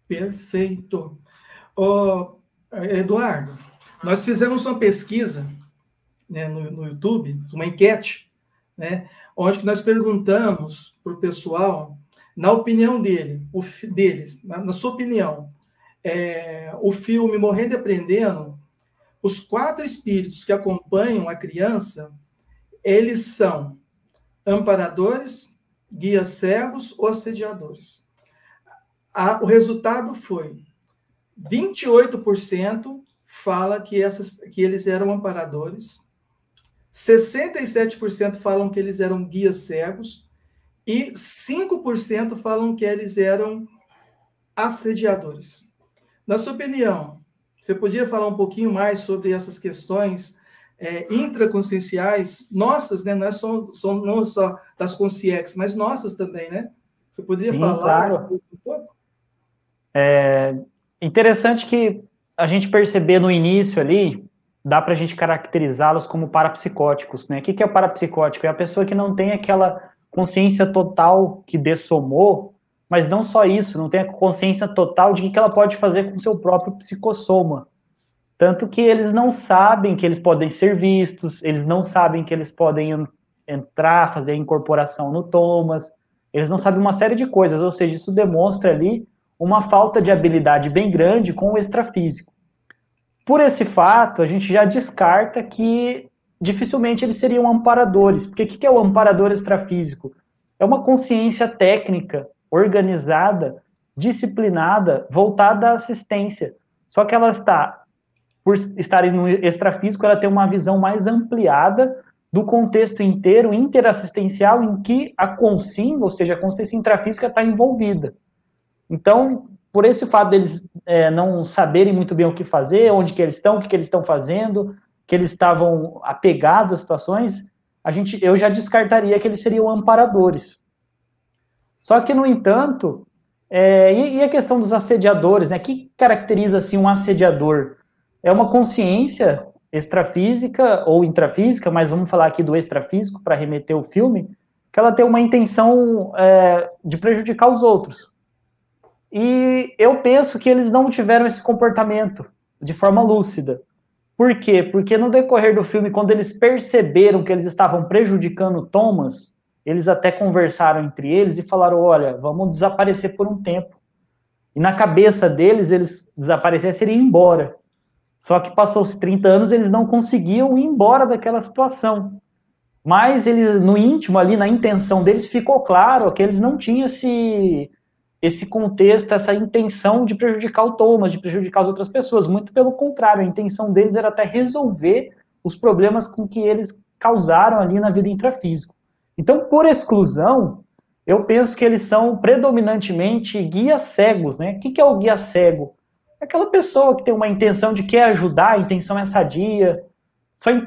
Perfeito. Oh, Eduardo, nós fizemos uma pesquisa né, no, no, YouTube, uma enquete, né, onde nós perguntamos para o pessoal, na opinião dele, o, deles, na, na sua opinião, é, o filme Morrendo e Aprendendo, os quatro espíritos que acompanham a criança, eles são amparadores, guias cegos ou assediadores. A, o resultado foi 28% fala que, essas, que eles eram amparadores, 67% falam que eles eram guias cegos e 5% falam que eles eram assediadores. Na sua opinião, você podia falar um pouquinho mais sobre essas questões é, intraconscienciais, nossas, né? Não, é só, só, não só das consciex, mas nossas também, né? Você poderia Sim, falar claro. um pouco? É interessante que a gente perceber no início ali, dá para a gente caracterizá-los como parapsicóticos, né? O que é o parapsicótico? É a pessoa que não tem aquela consciência total que dessomou, mas não só isso, não tem a consciência total de o que ela pode fazer com seu próprio psicossoma. Tanto que eles não sabem que eles podem ser vistos, eles não sabem que eles podem entrar, fazer a incorporação no Thomas, eles não sabem uma série de coisas, ou seja, isso demonstra ali uma falta de habilidade bem grande com o extrafísico. Por esse fato, a gente já descarta que dificilmente eles seriam amparadores. Porque o que é o amparador extrafísico? É uma consciência técnica, organizada, disciplinada, voltada à assistência. Só que ela está, por estar no extrafísico, ela tem uma visão mais ampliada do contexto inteiro interassistencial em que a consim, ou seja, a consciência intrafísica, está envolvida. Então, por esse fato deles é, não saberem muito bem o que fazer, onde que eles estão, o que, que eles estão fazendo, que eles estavam apegados às situações, a gente, eu já descartaria que eles seriam amparadores. Só que, no entanto, é, e, e, a questão dos assediadores, né? O que caracteriza assim um assediador? É uma consciência extrafísica ou intrafísica, mas vamos falar aqui do extrafísico para remeter o filme, que ela tem uma intenção é, de prejudicar os outros. E eu penso que eles não tiveram esse comportamento de forma lúcida. Por quê? Porque no decorrer do filme, quando eles perceberam que eles estavam prejudicando Thomas, eles até conversaram entre eles e falaram: olha, vamos desaparecer por um tempo. E na cabeça deles, eles desaparecessem e ir embora. Só que passou-se 30 anos, eles não conseguiam ir embora daquela situação. Mas eles, no íntimo ali, na intenção deles, ficou claro que eles não tinham esse, esse contexto, essa intenção de prejudicar o Thomas, de prejudicar as outras pessoas. Muito pelo contrário, a intenção deles era até resolver os problemas com que eles causaram ali na vida intrafísica. Então, por exclusão, eu penso que eles são predominantemente guias cegos, né? O que é o guia cego? É aquela pessoa que tem uma intenção de quer ajudar, a intenção é sadia,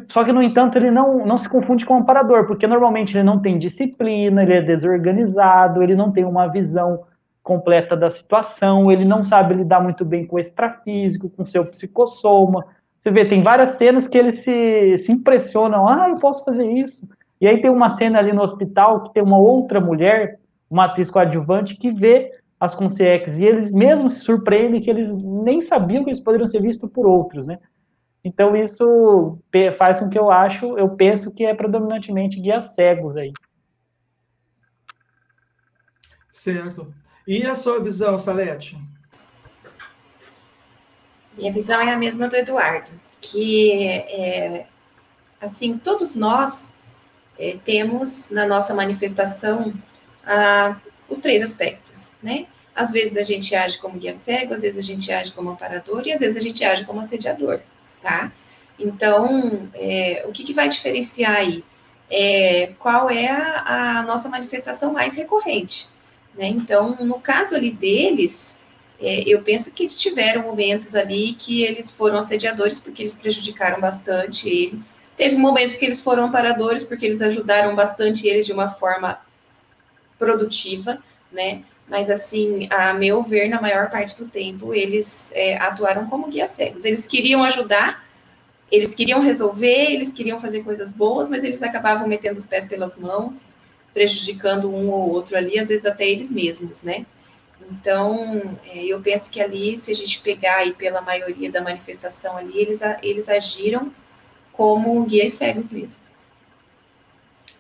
só, que, no entanto, ele não, não se confunde com o amparador, porque normalmente ele não tem disciplina, ele é desorganizado, ele não tem uma visão completa da situação, ele não sabe lidar muito bem com o extrafísico, com seu psicossoma. Você vê, tem várias cenas que eles se, se impressionam, ah, eu posso fazer isso. E aí tem uma cena ali no hospital que tem uma outra mulher, uma atriz coadjuvante, que vê as consciências, e eles mesmos se surpreendem que eles nem sabiam que eles poderiam ser vistos por outros, né? Então isso faz com que eu acho, eu penso que é predominantemente guias cegos aí. Certo. E a sua visão, Salete? Minha visão é a mesma do Eduardo, que é, assim todos nós é, temos na nossa manifestação os três aspectos, né? Às vezes a gente age como guia cego, às vezes a gente age como amparador e às vezes a gente age como assediador, tá? Então, é, o que, que, vai diferenciar aí? É, qual é a, a nossa manifestação mais recorrente? Né? Então, no caso ali deles, é, eu penso que eles tiveram momentos ali que eles foram assediadores porque eles prejudicaram bastante ele. Teve momentos que eles foram amparadores porque eles ajudaram bastante eles de uma forma produtiva, né? Mas, assim, a meu ver, na maior parte do tempo, eles é, atuaram como guias cegos. Eles queriam ajudar, eles queriam resolver, eles queriam fazer coisas boas, mas eles acabavam metendo os pés pelas mãos prejudicando um ou outro ali, às vezes até eles mesmos, né? Então, é, eu penso que ali, se a gente pegar aí pela maioria da manifestação ali, eles, eles agiram como guias cegos mesmo.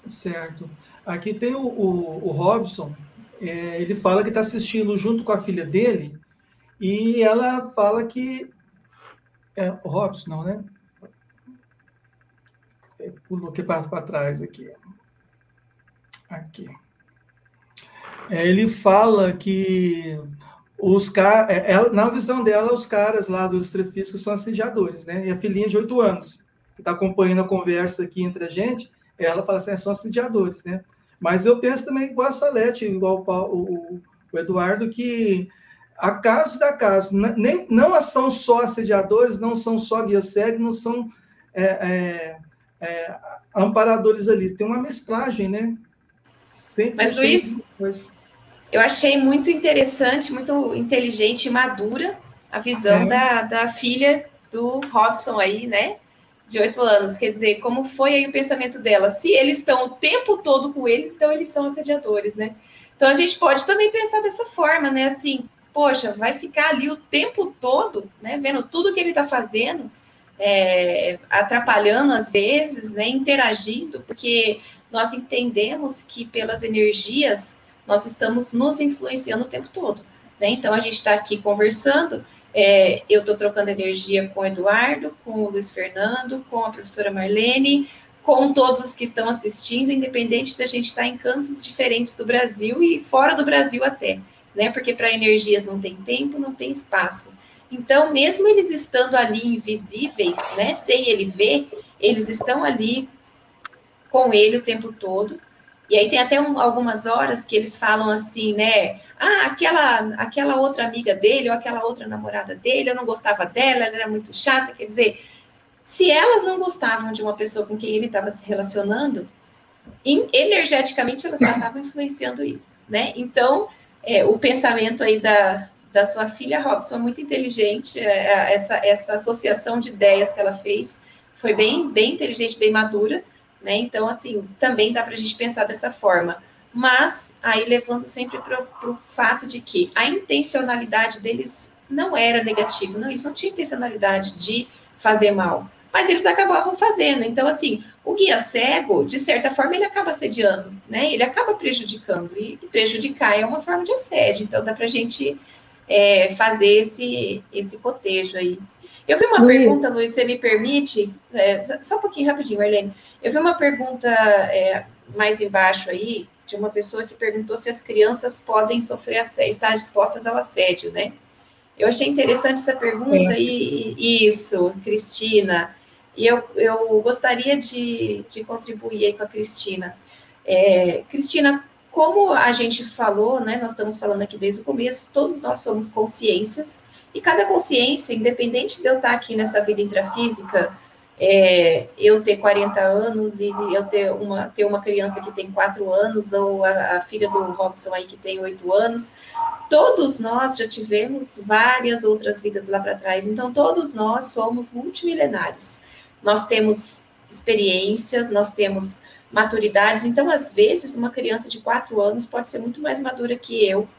Certo. Aqui tem o, o, o Robson, é, ele fala que está assistindo junto com a filha dele, e ela fala que. É, Robson, não, né? É, que passa para trás aqui. Aqui. É, ele fala que os caras, é, na visão dela, os caras lá do Estrefisco são assediadores, né? E a filhinha de oito anos, que está acompanhando a conversa aqui entre a gente, ela fala assim, é, são assediadores, né? Mas eu penso também igual a Salete, igual o, o Eduardo, que há casos a casos, nem, não são só assediadores, não são só via série, não são é, é, é, amparadores ali. Tem uma mesclagem, né? Sempre Mas, Luiz, eu achei muito interessante, muito inteligente e madura a visão é. da, da filha do Robson aí, né? De oito anos. Quer dizer, como foi aí o pensamento dela? Se eles estão o tempo todo com eles, então eles são assediadores, né? Então a gente pode também pensar dessa forma, né? Assim, poxa, vai ficar ali o tempo todo, né? Vendo tudo que ele está fazendo, é, atrapalhando às vezes, né? Interagindo, porque nós entendemos que pelas energias nós estamos nos influenciando o tempo todo. Né? Então a gente está aqui conversando, é, eu estou trocando energia com o Eduardo, com o Luiz Fernando, com a professora Marlene, com todos os que estão assistindo, independente da gente estar tá em cantos diferentes do Brasil e fora do Brasil até, né? Porque para energias não tem tempo, não tem espaço. Então, mesmo eles estando ali invisíveis, né, sem ele ver, eles estão ali com ele o tempo todo. E aí tem até um, algumas horas que eles falam assim, né? Ah, aquela, aquela outra amiga dele ou aquela outra namorada dele, eu não gostava dela, ela era muito chata. Quer dizer, se elas não gostavam de uma pessoa com quem ele estava se relacionando, energeticamente elas já estavam influenciando isso, né? Então, é, o pensamento aí da, da sua filha Robson é muito inteligente, é, essa, essa associação de ideias que ela fez foi bem, bem inteligente, bem madura, né? Então, assim, também dá para a gente pensar dessa forma. Mas, aí levando sempre para o fato de que a intencionalidade deles não era negativa, não, eles não tinham intencionalidade de fazer mal, mas eles acabavam fazendo. Então, assim, o guia cego, de certa forma, ele acaba assediando, né? Ele acaba prejudicando, e prejudicar é uma forma de assédio, então dá para a gente é, fazer esse, esse cotejo aí. Eu vi uma Luiz. pergunta, Luiz, você me permite? É, só um pouquinho rapidinho, Marlene. Eu vi uma pergunta é, mais embaixo aí, de uma pessoa que perguntou se as crianças podem sofrer assédio, estar expostas ao assédio, né? Eu achei interessante essa pergunta e, e isso, Cristina. E eu, eu gostaria de, de contribuir aí com a Cristina. É, Cristina, como a gente falou, né, nós estamos falando aqui desde o começo, todos nós somos consciências, e cada consciência, independente de eu estar aqui nessa vida intrafísica, é, eu ter 40 anos e eu ter uma, ter uma criança que tem 4 anos, ou a, a filha do Robson aí que tem 8 anos, todos nós já tivemos várias outras vidas lá para trás, então todos nós somos multimilenários. Nós temos experiências, nós temos maturidades, então às vezes uma criança de 4 anos pode ser muito mais madura que eu,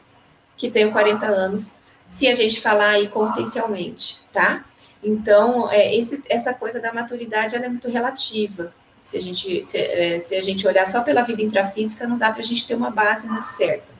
que tenho 40 anos, se a gente falar aí consciencialmente, tá? Então, é, esse, essa coisa da maturidade ela é muito relativa. Se a, gente, se, é, se a gente olhar só pela vida intrafísica, não dá para a gente ter uma base muito certa.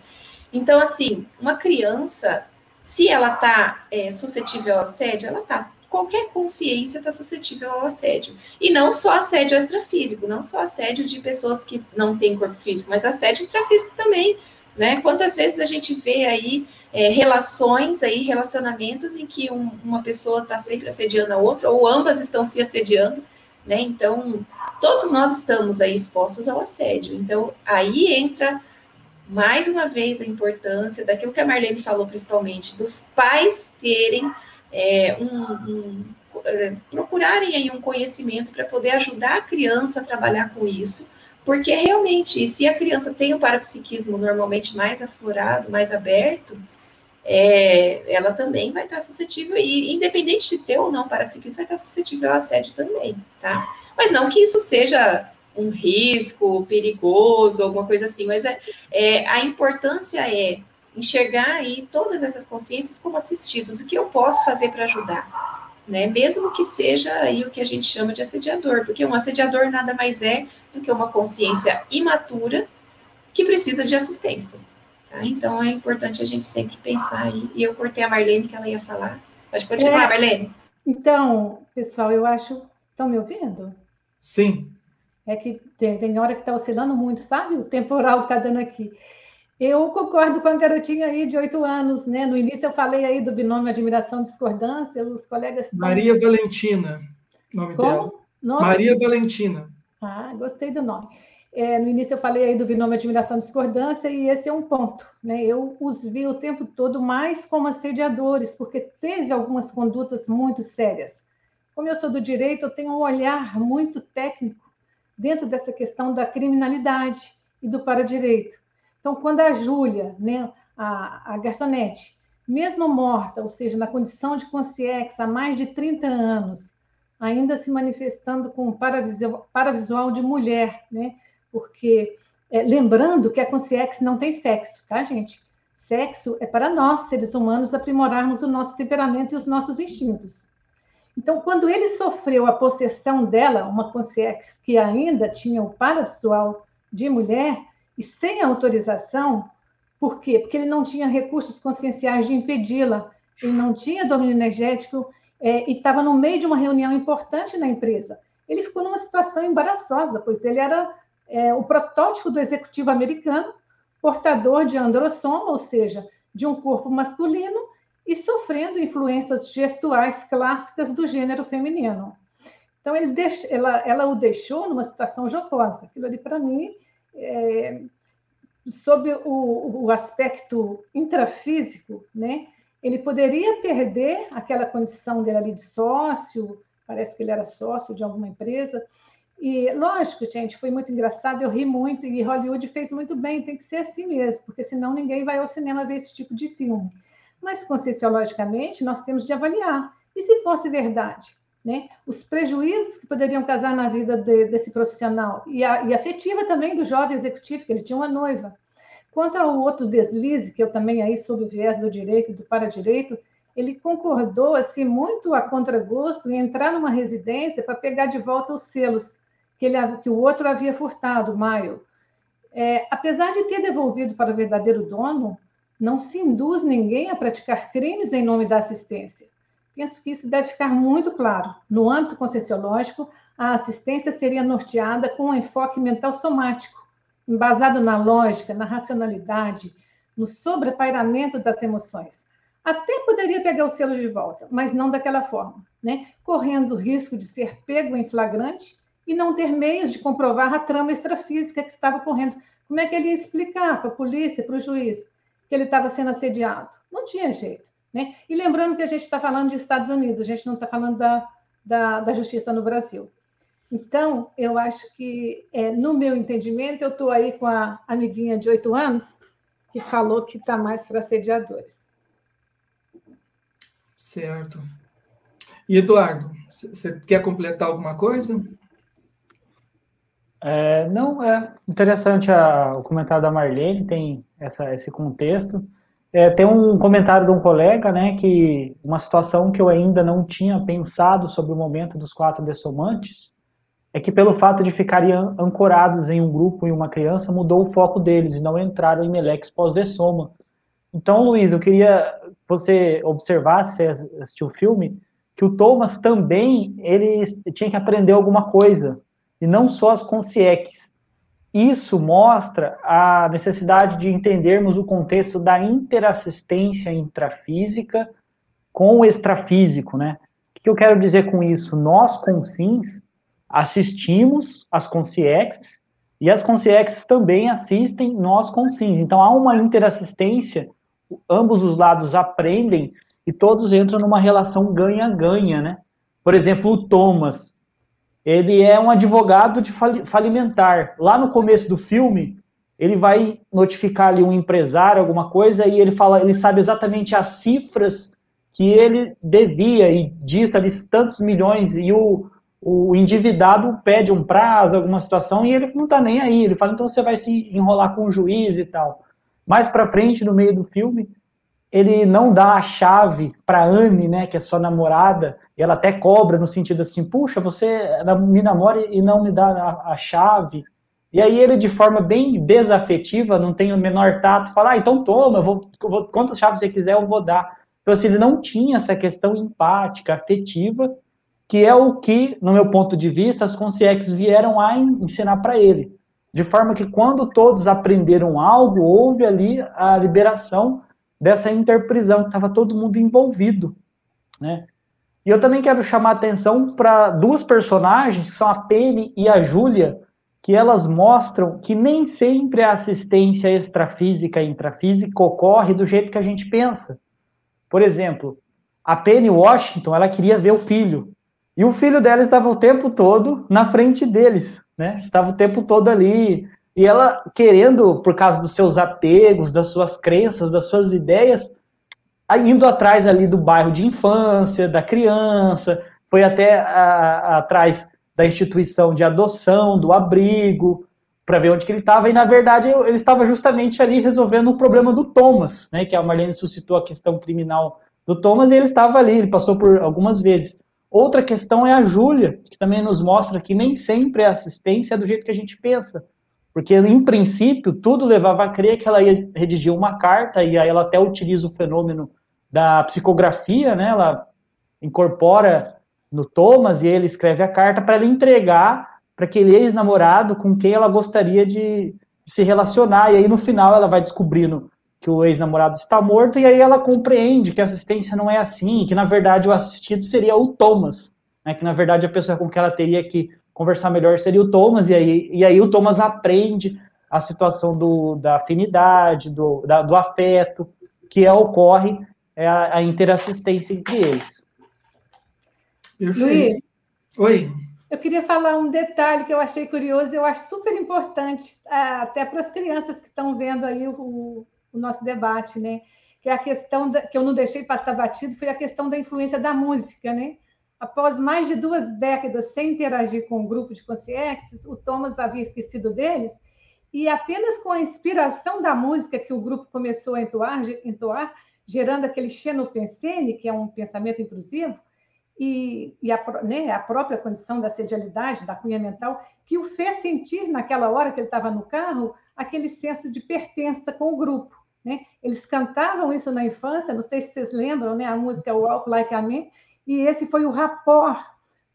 Então, assim, uma criança, se ela está é, suscetível ao assédio, ela está. Qualquer consciência está suscetível ao assédio. E não só assédio extrafísico, não só assédio de pessoas que não têm corpo físico, mas assédio intrafísico também. Né? Quantas vezes a gente vê aí é, relações, aí, relacionamentos em que um, uma pessoa está sempre assediando a outra, ou ambas estão se assediando, né? Então, todos nós estamos aí expostos ao assédio. Então, aí entra mais uma vez a importância daquilo que a Marlene falou, principalmente, dos pais terem é, um, um é, procurarem aí um conhecimento para poder ajudar a criança a trabalhar com isso, porque realmente, se a criança tem o parapsiquismo normalmente mais aflorado, mais aberto, é, ela também vai estar suscetível, e independente de ter ou não parapsiquismo, vai estar suscetível ao assédio também, tá? Mas não que isso seja um risco perigoso, alguma coisa assim, mas é, é, a importância é enxergar aí todas essas consciências como assistidos, o que eu posso fazer para ajudar, né? Mesmo que seja aí o que a gente chama de assediador, porque um assediador nada mais é do que uma consciência imatura que precisa de assistência. Tá? Então é importante a gente sempre pensar aí. E eu cortei a Marlene que ela ia falar. Pode continuar, é, Marlene. Então, pessoal, eu acho. Estão me ouvindo? Sim. É que tem, tem hora que está oscilando muito, sabe? O temporal que está dando aqui. Eu concordo com a garotinha aí de oito anos, né? No início eu falei aí do binômio admiração discordância, os colegas. Maria Valentina, nome Como? dela. Nome? Maria Valentina. Ah, gostei do nome. É, no início eu falei aí do binômio admiração discordância, e esse é um ponto. Né? Eu os vi o tempo todo mais como assediadores, porque teve algumas condutas muito sérias. Como eu sou do direito, eu tenho um olhar muito técnico dentro dessa questão da criminalidade e do para-direito. Então, quando a Júlia, né, a, a garçonete, mesmo morta, ou seja, na condição de consciência há mais de 30 anos, ainda se manifestando com paravisual, de mulher, né? porque é, lembrando que a consciência não tem sexo, tá, gente? Sexo é para nós, seres humanos, aprimorarmos o nosso temperamento e os nossos instintos. Então, quando ele sofreu a possessão dela, uma consciência que ainda tinha o paravisual de mulher, e sem autorização, por quê? Porque ele não tinha recursos conscienciais de impedi-la, ele não tinha domínio energético é, e estava no meio de uma reunião importante na empresa. Ele ficou numa situação embaraçosa, pois ele era é, o protótipo do executivo americano, portador de androssoma, ou seja, de um corpo masculino, e sofrendo influências gestuais clássicas do gênero feminino. Então, deix... ela, ela o deixou numa situação jocosa. Aquilo ali, para mim, é... sob o, o aspecto intrafísico, né? Ele poderia perder aquela condição dele ali de sócio, parece que ele era sócio de alguma empresa, E, lógico, gente, foi muito engraçado, eu ri muito, e Hollywood fez muito bem, tem que ser assim mesmo, porque senão ninguém vai ao cinema ver esse tipo de filme. Mas, conscienciologicamente, nós temos de avaliar. E se fosse verdade? Né? Os prejuízos que poderiam causar na vida de, desse profissional, e, a, e afetiva também do jovem executivo, que ele tinha uma noiva. Quanto ao outro deslize, que eu também aí, sob o viés do direito e do para-direito, ele concordou, assim, muito a contragosto, em entrar numa residência para pegar de volta os selos que, ele, que o outro havia furtado, Maio. É, apesar de ter devolvido para o verdadeiro dono, não se induz ninguém a praticar crimes em nome da assistência. Penso que isso deve ficar muito claro. No âmbito conscienciológico, a assistência seria norteada com um enfoque mental somático, embasado na lógica, na racionalidade, no sobrepairamento das emoções. Até poderia pegar o selo de volta, mas não daquela forma, né? correndo o risco de ser pego em flagrante e não ter meios de comprovar a trama extrafísica que estava ocorrendo. Como é que ele ia explicar para a polícia, para o juiz, que ele estava sendo assediado? Não tinha jeito. Né? E lembrando que a gente está falando de Estados Unidos, a gente não está falando da, da, da, justiça no Brasil. Então, eu acho que, é, no meu entendimento, eu estou aí com a amiguinha de oito anos, que falou que está mais para assediadores. Certo. E Eduardo, você quer completar alguma coisa? É, não, é interessante a, o comentário da Marlene, tem essa, esse contexto. É, tem um comentário de um colega, né, que uma situação que eu ainda não tinha pensado sobre o momento dos quatro dessomantes, é que pelo fato de ficarem ancorados em um grupo e uma criança, mudou o foco deles e não entraram em Melex pós-dessoma. Então, Luiz, eu queria que você observasse, se assistiu o filme, que o Thomas também, ele tinha que aprender alguma coisa, e não só as consciex. Isso mostra a necessidade de entendermos o contexto da interassistência intrafísica com o extrafísico, né? O que eu quero dizer com isso? Nós, consins, assistimos as consciexes e as consciexes também assistem nós, consins. Então, há uma interassistência, ambos os lados aprendem e todos entram numa relação ganha-ganha, né? Por exemplo, o Thomas, ele é um advogado de falimentar. Lá no começo do filme, ele vai notificar ali um empresário, alguma coisa, e ele fala, ele sabe exatamente as cifras que ele devia e diz ali tantos milhões e o, o endividado pede um prazo, alguma situação e ele não está nem aí. Ele fala, então você vai se enrolar com o juiz e tal. Mais para frente, no meio do filme, ele não dá a chave para Anne, né, que é sua namorada, e ela até cobra no sentido assim, puxa, você me namora e não me dá a, a chave. E aí ele, de forma bem desafetiva, não tem o menor tato, fala, ah, então toma, vou, vou, quantas chaves você quiser eu vou dar. Então assim, ele não tinha essa questão empática, afetiva, que é o que, no meu ponto de vista, as consciências vieram a ensinar para ele. De forma que quando todos aprenderam algo, houve ali a liberação dessa interprisão, que estava todo mundo envolvido, né? E eu também quero chamar atenção para duas personagens, que são a Penny e a Júlia, que elas mostram que nem sempre a assistência extrafísica e intrafísica ocorre do jeito que a gente pensa. Por exemplo, a Penny Washington, ela queria ver o filho, e o filho dela estava o tempo todo na frente deles, né? Estava o tempo todo ali, e ela querendo, por causa dos seus apegos, das suas crenças, das suas ideias, indo atrás ali do bairro de infância, da criança, foi até a, a, atrás da instituição de adoção, do abrigo, para ver onde que ele estava, e na verdade ele estava justamente ali resolvendo o problema do Thomas, né, que a Marlene suscitou a questão criminal do Thomas, e ele estava ali, ele passou por algumas vezes. Outra questão é a Júlia, que também nos mostra que nem sempre a assistência é do jeito que a gente pensa. Porque, em princípio, tudo levava a crer que ela ia redigir uma carta, e aí ela até utiliza o fenômeno da psicografia, né? Ela incorpora no Thomas e ele escreve a carta para ela entregar para aquele ex-namorado com quem ela gostaria de, se relacionar. E aí, no final, ela vai descobrindo que o ex-namorado está morto, e aí ela compreende que a assistência não é assim, que na verdade o assistido seria o Thomas, né, que na verdade a pessoa com quem ela teria que conversar melhor seria o Thomas, e aí, e aí o Thomas aprende a situação do, da afinidade, do, da, do afeto, que é, ocorre é a, a interassistência entre eles. Perfeito. Oi. Eu queria falar um detalhe que eu achei curioso, eu acho super importante, até para as crianças que estão vendo aí o, o nosso debate, né? Que é a questão da, que eu não deixei passar batido foi a questão da influência da música, né? Após mais de duas décadas sem interagir com o grupo de consciências, o Thomas havia esquecido deles, e apenas com a inspiração da música que o grupo começou a entoar, entoar gerando aquele xenopensene, que é um pensamento intrusivo, e, e a, né, a, própria condição da sedialidade, da cunha mental, que o fez sentir, naquela hora que ele estava no carro, aquele senso de pertença com o grupo. Né? Eles cantavam isso na infância, não sei se vocês lembram, né? a música Walk Like a Man, e esse foi o rapport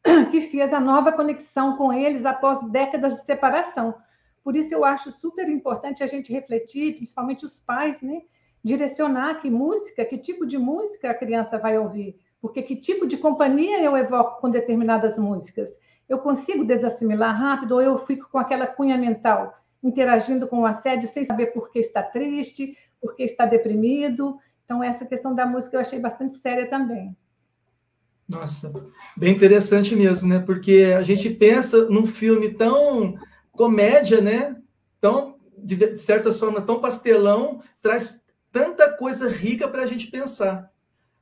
que fez a nova conexão com eles após décadas de separação. Por isso eu acho super importante a gente refletir, principalmente os pais, né? direcionar que música, que tipo de música a criança vai ouvir porque que tipo de companhia eu evoco com determinadas músicas? Eu consigo desassimilar rápido ou eu fico com aquela cunha mental, interagindo com o assédio sem saber por que está triste, por que está deprimido? Então, essa questão da música eu achei bastante séria também. Nossa, bem interessante mesmo, né? Porque a gente pensa num filme tão comédia, né? Tão, de certa forma, tão pastelão, traz tanta coisa rica para a gente pensar,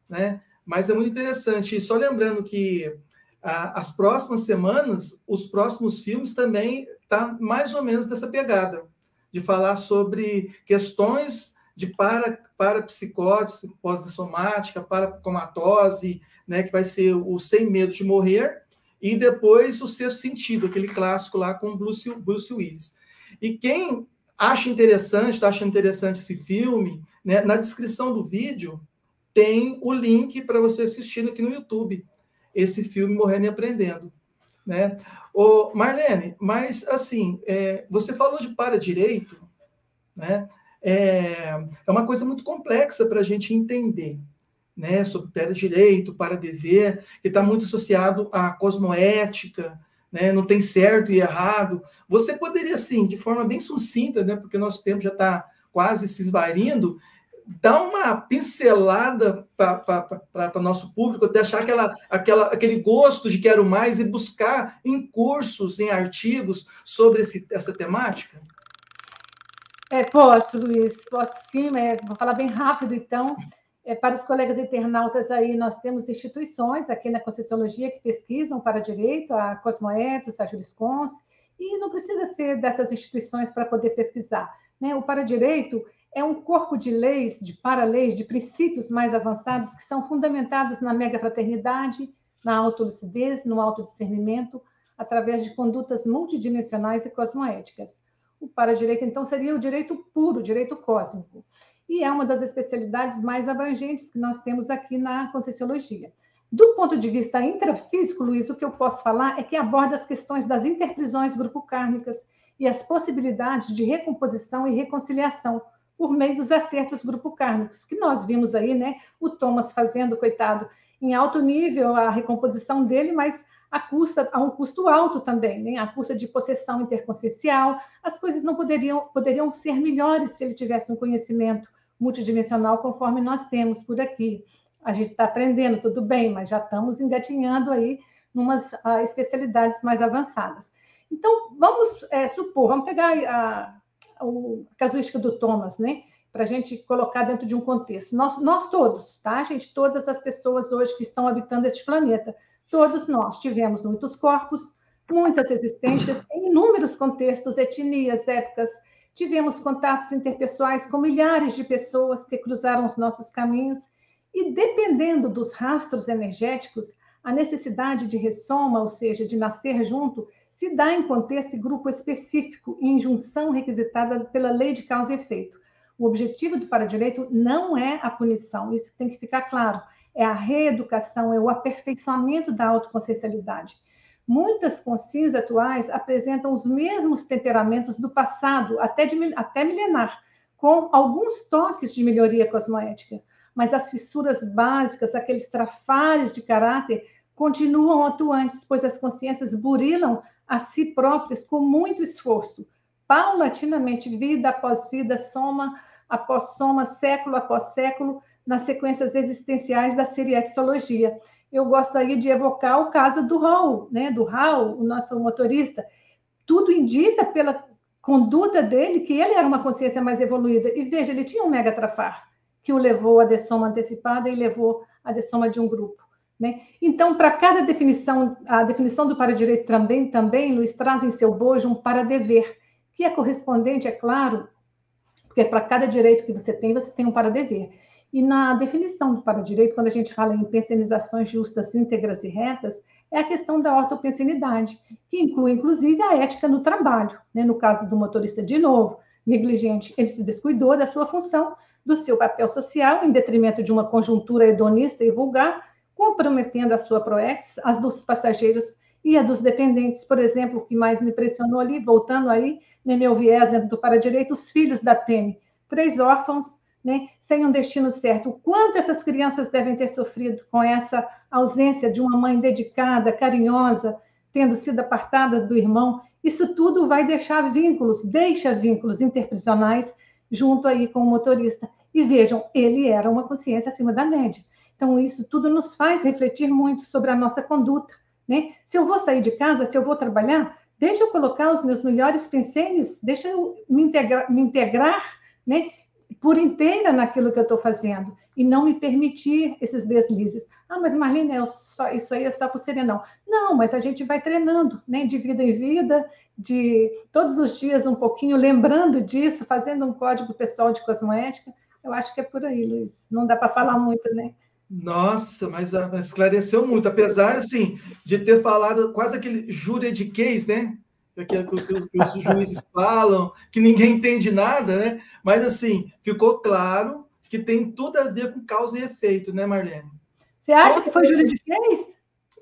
né? Mas é muito interessante. E só lembrando que ah, as próximas semanas, os próximos filmes também tá mais ou menos dessa pegada, de falar sobre questões de para, parapsicose, pós-somática, paracomatose, né, que vai ser o Sem Medo de Morrer, e depois o Sexto Sentido, aquele clássico lá com Bruce, Bruce Willis. E quem acha interessante, está achando interessante esse filme, né, na descrição do vídeo tem o link para você assistir aqui no YouTube, esse filme Morrendo e Aprendendo. Né? Ô, Marlene, mas assim, é, você falou de para-direito, né? É, é uma coisa muito complexa para a gente entender, né? Sobre para-direito, para-dever, que está muito associado à cosmoética, né? Não tem certo e errado. Você poderia, assim, de forma bem sucinta, né? Porque nosso tempo já está quase se esvarindo, dá uma pincelada para o nosso público, deixar aquela, aquela, aquele gosto de quero mais e buscar em cursos, em artigos sobre esse, essa temática? É, posso, Luiz, posso sim, é, vou falar bem rápido, então. É, para os colegas internautas aí, nós temos instituições aqui na Concessiologia que pesquisam para direito, a Cosmoetos, a Juriscons, e não precisa ser dessas instituições para poder pesquisar. Né? O para direito é um corpo de leis, de para-leis, de princípios mais avançados que são fundamentados na mega-fraternidade, na autolucidez, no autodiscernimento, através de condutas multidimensionais e cosmoéticas. O para-direito, então, seria o direito puro, direito cósmico. E é uma das especialidades mais abrangentes que nós temos aqui na Conscienciologia. Do ponto de vista intrafísico, Luiz, o que eu posso falar é que aborda as questões das interprisões grupo-kármicas e as possibilidades de recomposição e reconciliação, por meio dos acertos grupo-kármicos, que nós vimos aí, né? O Thomas fazendo, coitado, em alto nível a recomposição dele, mas a, custa, a um custo alto também, né? a custa de possessão interconsciencial. As coisas não poderiam, poderiam ser melhores se ele tivesse um conhecimento multidimensional conforme nós temos por aqui. A gente está aprendendo, tudo bem, mas já estamos engatinhando aí numas uh, especialidades mais avançadas. Então, vamos é, supor, vamos pegar a, a casuística do Thomas, né? Para a gente colocar dentro de um contexto. Nós, nós todos, tá, gente? Todas as pessoas hoje que estão habitando este planeta, todos nós tivemos muitos corpos, muitas existências, em inúmeros contextos, etnias, épocas. Tivemos contatos interpessoais com milhares de pessoas que cruzaram os nossos caminhos. E dependendo dos rastros energéticos, a necessidade de ressoma, ou seja, de nascer junto, se dá em contexto e grupo específico em junção requisitada pela lei de causa e efeito. O objetivo do paradireito não é a punição, isso tem que ficar claro. É a reeducação, é o aperfeiçoamento da autoconsciencialidade. Muitas consciências atuais apresentam os mesmos temperamentos do passado, até, de, até milenar, com alguns toques de melhoria cosmoética, mas as fissuras básicas, aqueles trafares de caráter, continuam atuantes, pois as consciências burilam a si próprias com muito esforço, paulatinamente, vida após vida, soma após soma, século após século, nas sequências existenciais da siriexologia. eu gostaria de evocar o caso do Raul, né? Do Raul, o nosso motorista. Tudo indica pela conduta dele que ele era uma consciência mais evoluída. E veja, ele tinha um mega trafar que o levou à dessoma antecipada e levou à dessoma de um grupo. Né? Então, para cada definição, a definição do para-direito também, também, Luiz, traz em seu bojo um para-dever, que é correspondente, é claro, porque para cada direito que você tem, você tem um para-dever. E na definição do para-direito, quando a gente fala em pensionizações justas, íntegras e retas, é a questão da ortopensinidade, que inclui, inclusive, a ética no trabalho. Né? No caso do motorista, de novo, negligente, ele se descuidou da sua função, do seu papel social, em detrimento de uma conjuntura hedonista e vulgar, comprometendo a sua proex, as dos passageiros e a dos dependentes. Por exemplo, o que mais me impressionou ali, voltando aí, no meu viés dentro do para-direito, os filhos da Penny, três órfãos, né, sem um destino certo. O quanto essas crianças devem ter sofrido com essa ausência de uma mãe dedicada, carinhosa, tendo sido apartadas do irmão. Isso tudo vai deixar vínculos, deixa vínculos interprisionais junto aí com o motorista. E vejam, ele era uma consciência acima da média. Então, isso tudo nos faz refletir muito sobre a nossa conduta. Né? Se eu vou sair de casa, se eu vou trabalhar, deixa eu colocar os meus melhores pensamentos, deixa eu me integrar, me integrar né? Por inteira naquilo que eu estou fazendo e não me permitir esses deslizes. Ah, mas Marlene, só, isso aí é só por serenão. Não, mas a gente vai treinando, né? De vida em vida, de todos os dias um pouquinho, lembrando disso, fazendo um código pessoal de cosmoética. Eu acho que é por aí, Luiz. Não dá para falar muito, né? Nossa, mas ah, esclareceu muito, apesar assim de ter falado quase aquele juridiquês, né? Aquilo que, que, que os juízes falam, que ninguém entende nada, né? Mas assim, ficou claro que tem tudo a ver com causa e efeito, né, Marlene? Você acha que foi juridiquês?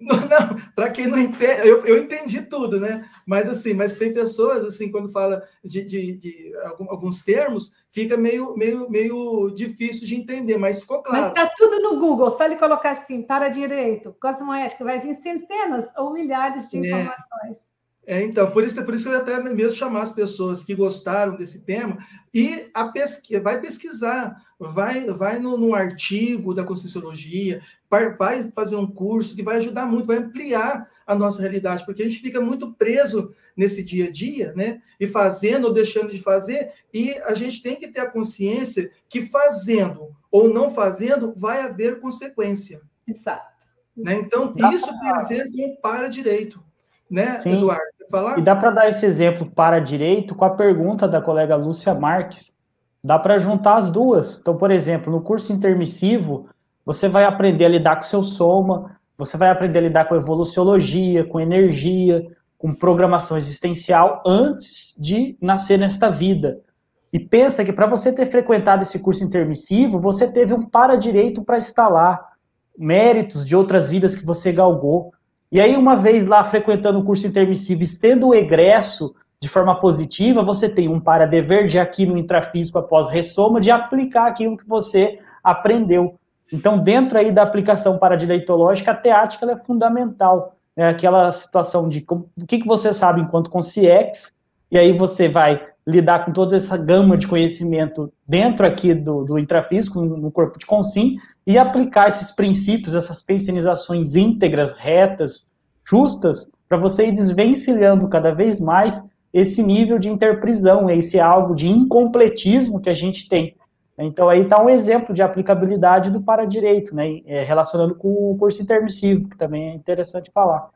Não, não para quem não entende, eu, eu entendi tudo, né? Mas assim, mas tem pessoas assim, quando fala de, de, de alguns termos, fica meio, meio, meio difícil de entender, mas ficou claro. Mas está tudo no Google, só ele colocar assim, para direito, cosmoética, vai vir centenas ou milhares de é. informações. É, então, por isso, por isso eu até mesmo chamar as pessoas que gostaram desse tema e a pesqui, vai pesquisar, vai, vai no, no artigo da Conscienciologia, vai fazer um curso que vai ajudar muito, vai ampliar a nossa realidade, porque a gente fica muito preso nesse dia a dia, né? E fazendo ou deixando de fazer, e a gente tem que ter a consciência que fazendo ou não fazendo vai haver consequência. Exato. Né? Então, isso tem a ver com o para-direito né, Sim. Eduardo? falar? E dá para dar esse exemplo para direito com a pergunta da colega Lúcia Marques. Dá para juntar as duas. Então, por exemplo, no curso intermissivo, você vai aprender a lidar com seu soma, você vai aprender a lidar com evoluciologia, com energia, com programação existencial antes de nascer nesta vida. E pensa que para você ter frequentado esse curso intermissivo, você teve um para-direito para lá, méritos de outras vidas que você galgou. E aí, uma vez lá frequentando o curso intermissivo, estendo o egresso de forma positiva, você tem um para-dever de aqui no intrafísico após ressoma, de aplicar aquilo que você aprendeu. Então, dentro aí da aplicação paradireitológica, a teática é fundamental. É aquela situação de o que, que você sabe enquanto consciex, e aí você vai lidar com toda essa gama de conhecimento dentro aqui do, do intrafísico, no corpo de consim, e aplicar esses princípios, essas pensionizações íntegras, retas, justas, para você ir desvencilhando cada vez mais esse nível de interprisão, esse algo de incompletismo que a gente tem. Então aí está um exemplo de aplicabilidade do para-direito, né, é, relacionando com o curso intermissivo, que também é interessante falar.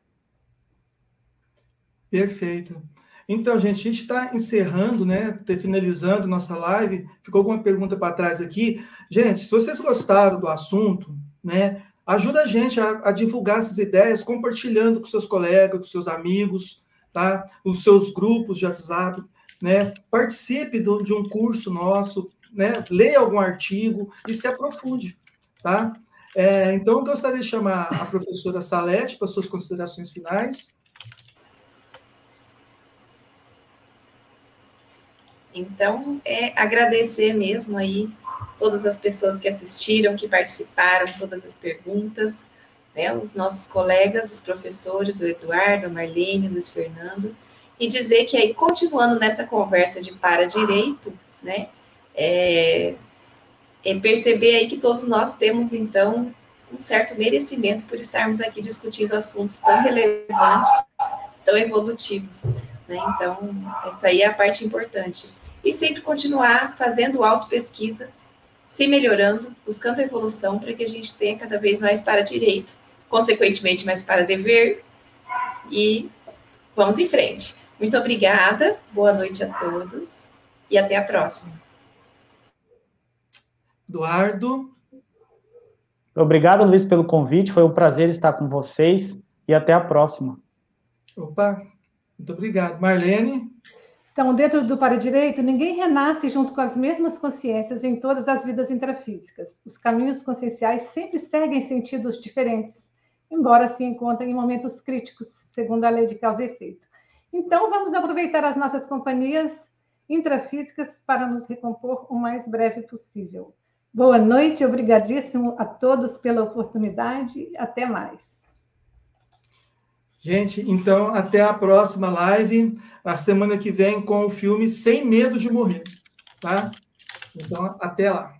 Perfeito. Então, gente, a gente está encerrando, né? Finalizando nossa live. Ficou alguma pergunta para trás aqui? Gente, se vocês gostaram do assunto, né? Ajuda a gente a, a, divulgar essas ideias, compartilhando com seus colegas, com seus amigos, tá? Os seus grupos de WhatsApp, né? Participe do, de um curso nosso, né? Leia algum artigo e se aprofunde, tá? É, então, eu gostaria de chamar a professora Salete para suas considerações finais. Então, é agradecer mesmo aí todas as pessoas que assistiram, que participaram, todas as perguntas, né, os nossos colegas, os professores, o Eduardo, a Marlene, o Luiz Fernando, e dizer que aí, continuando nessa conversa de para-direito, né, é, é perceber aí que todos nós temos, então, um certo merecimento por estarmos aqui discutindo assuntos tão relevantes, tão evolutivos. Né? Então, essa aí é a parte importante. E sempre continuar fazendo auto-pesquisa, se melhorando, buscando evolução para que a gente tenha cada vez mais para direito, consequentemente mais para dever, e vamos em frente. Muito obrigada, boa noite a todos e até a próxima. Eduardo. Obrigado, Luiz, pelo convite. Foi um prazer estar com vocês e até a próxima. Opa, muito obrigado. Marlene. Então, dentro do para direito, ninguém renasce junto com as mesmas consciências em todas as vidas intrafísicas. Os caminhos conscienciais sempre seguem sentidos diferentes, embora se encontrem em momentos críticos, segundo a lei de causa e efeito. Então, vamos aproveitar as nossas companhias intrafísicas para nos recompor o mais breve possível. Boa noite, obrigadíssimo a todos pela oportunidade. Até mais. Gente, então até a próxima live, a semana que vem com o filme Sem Medo de Morrer, tá? Então até lá.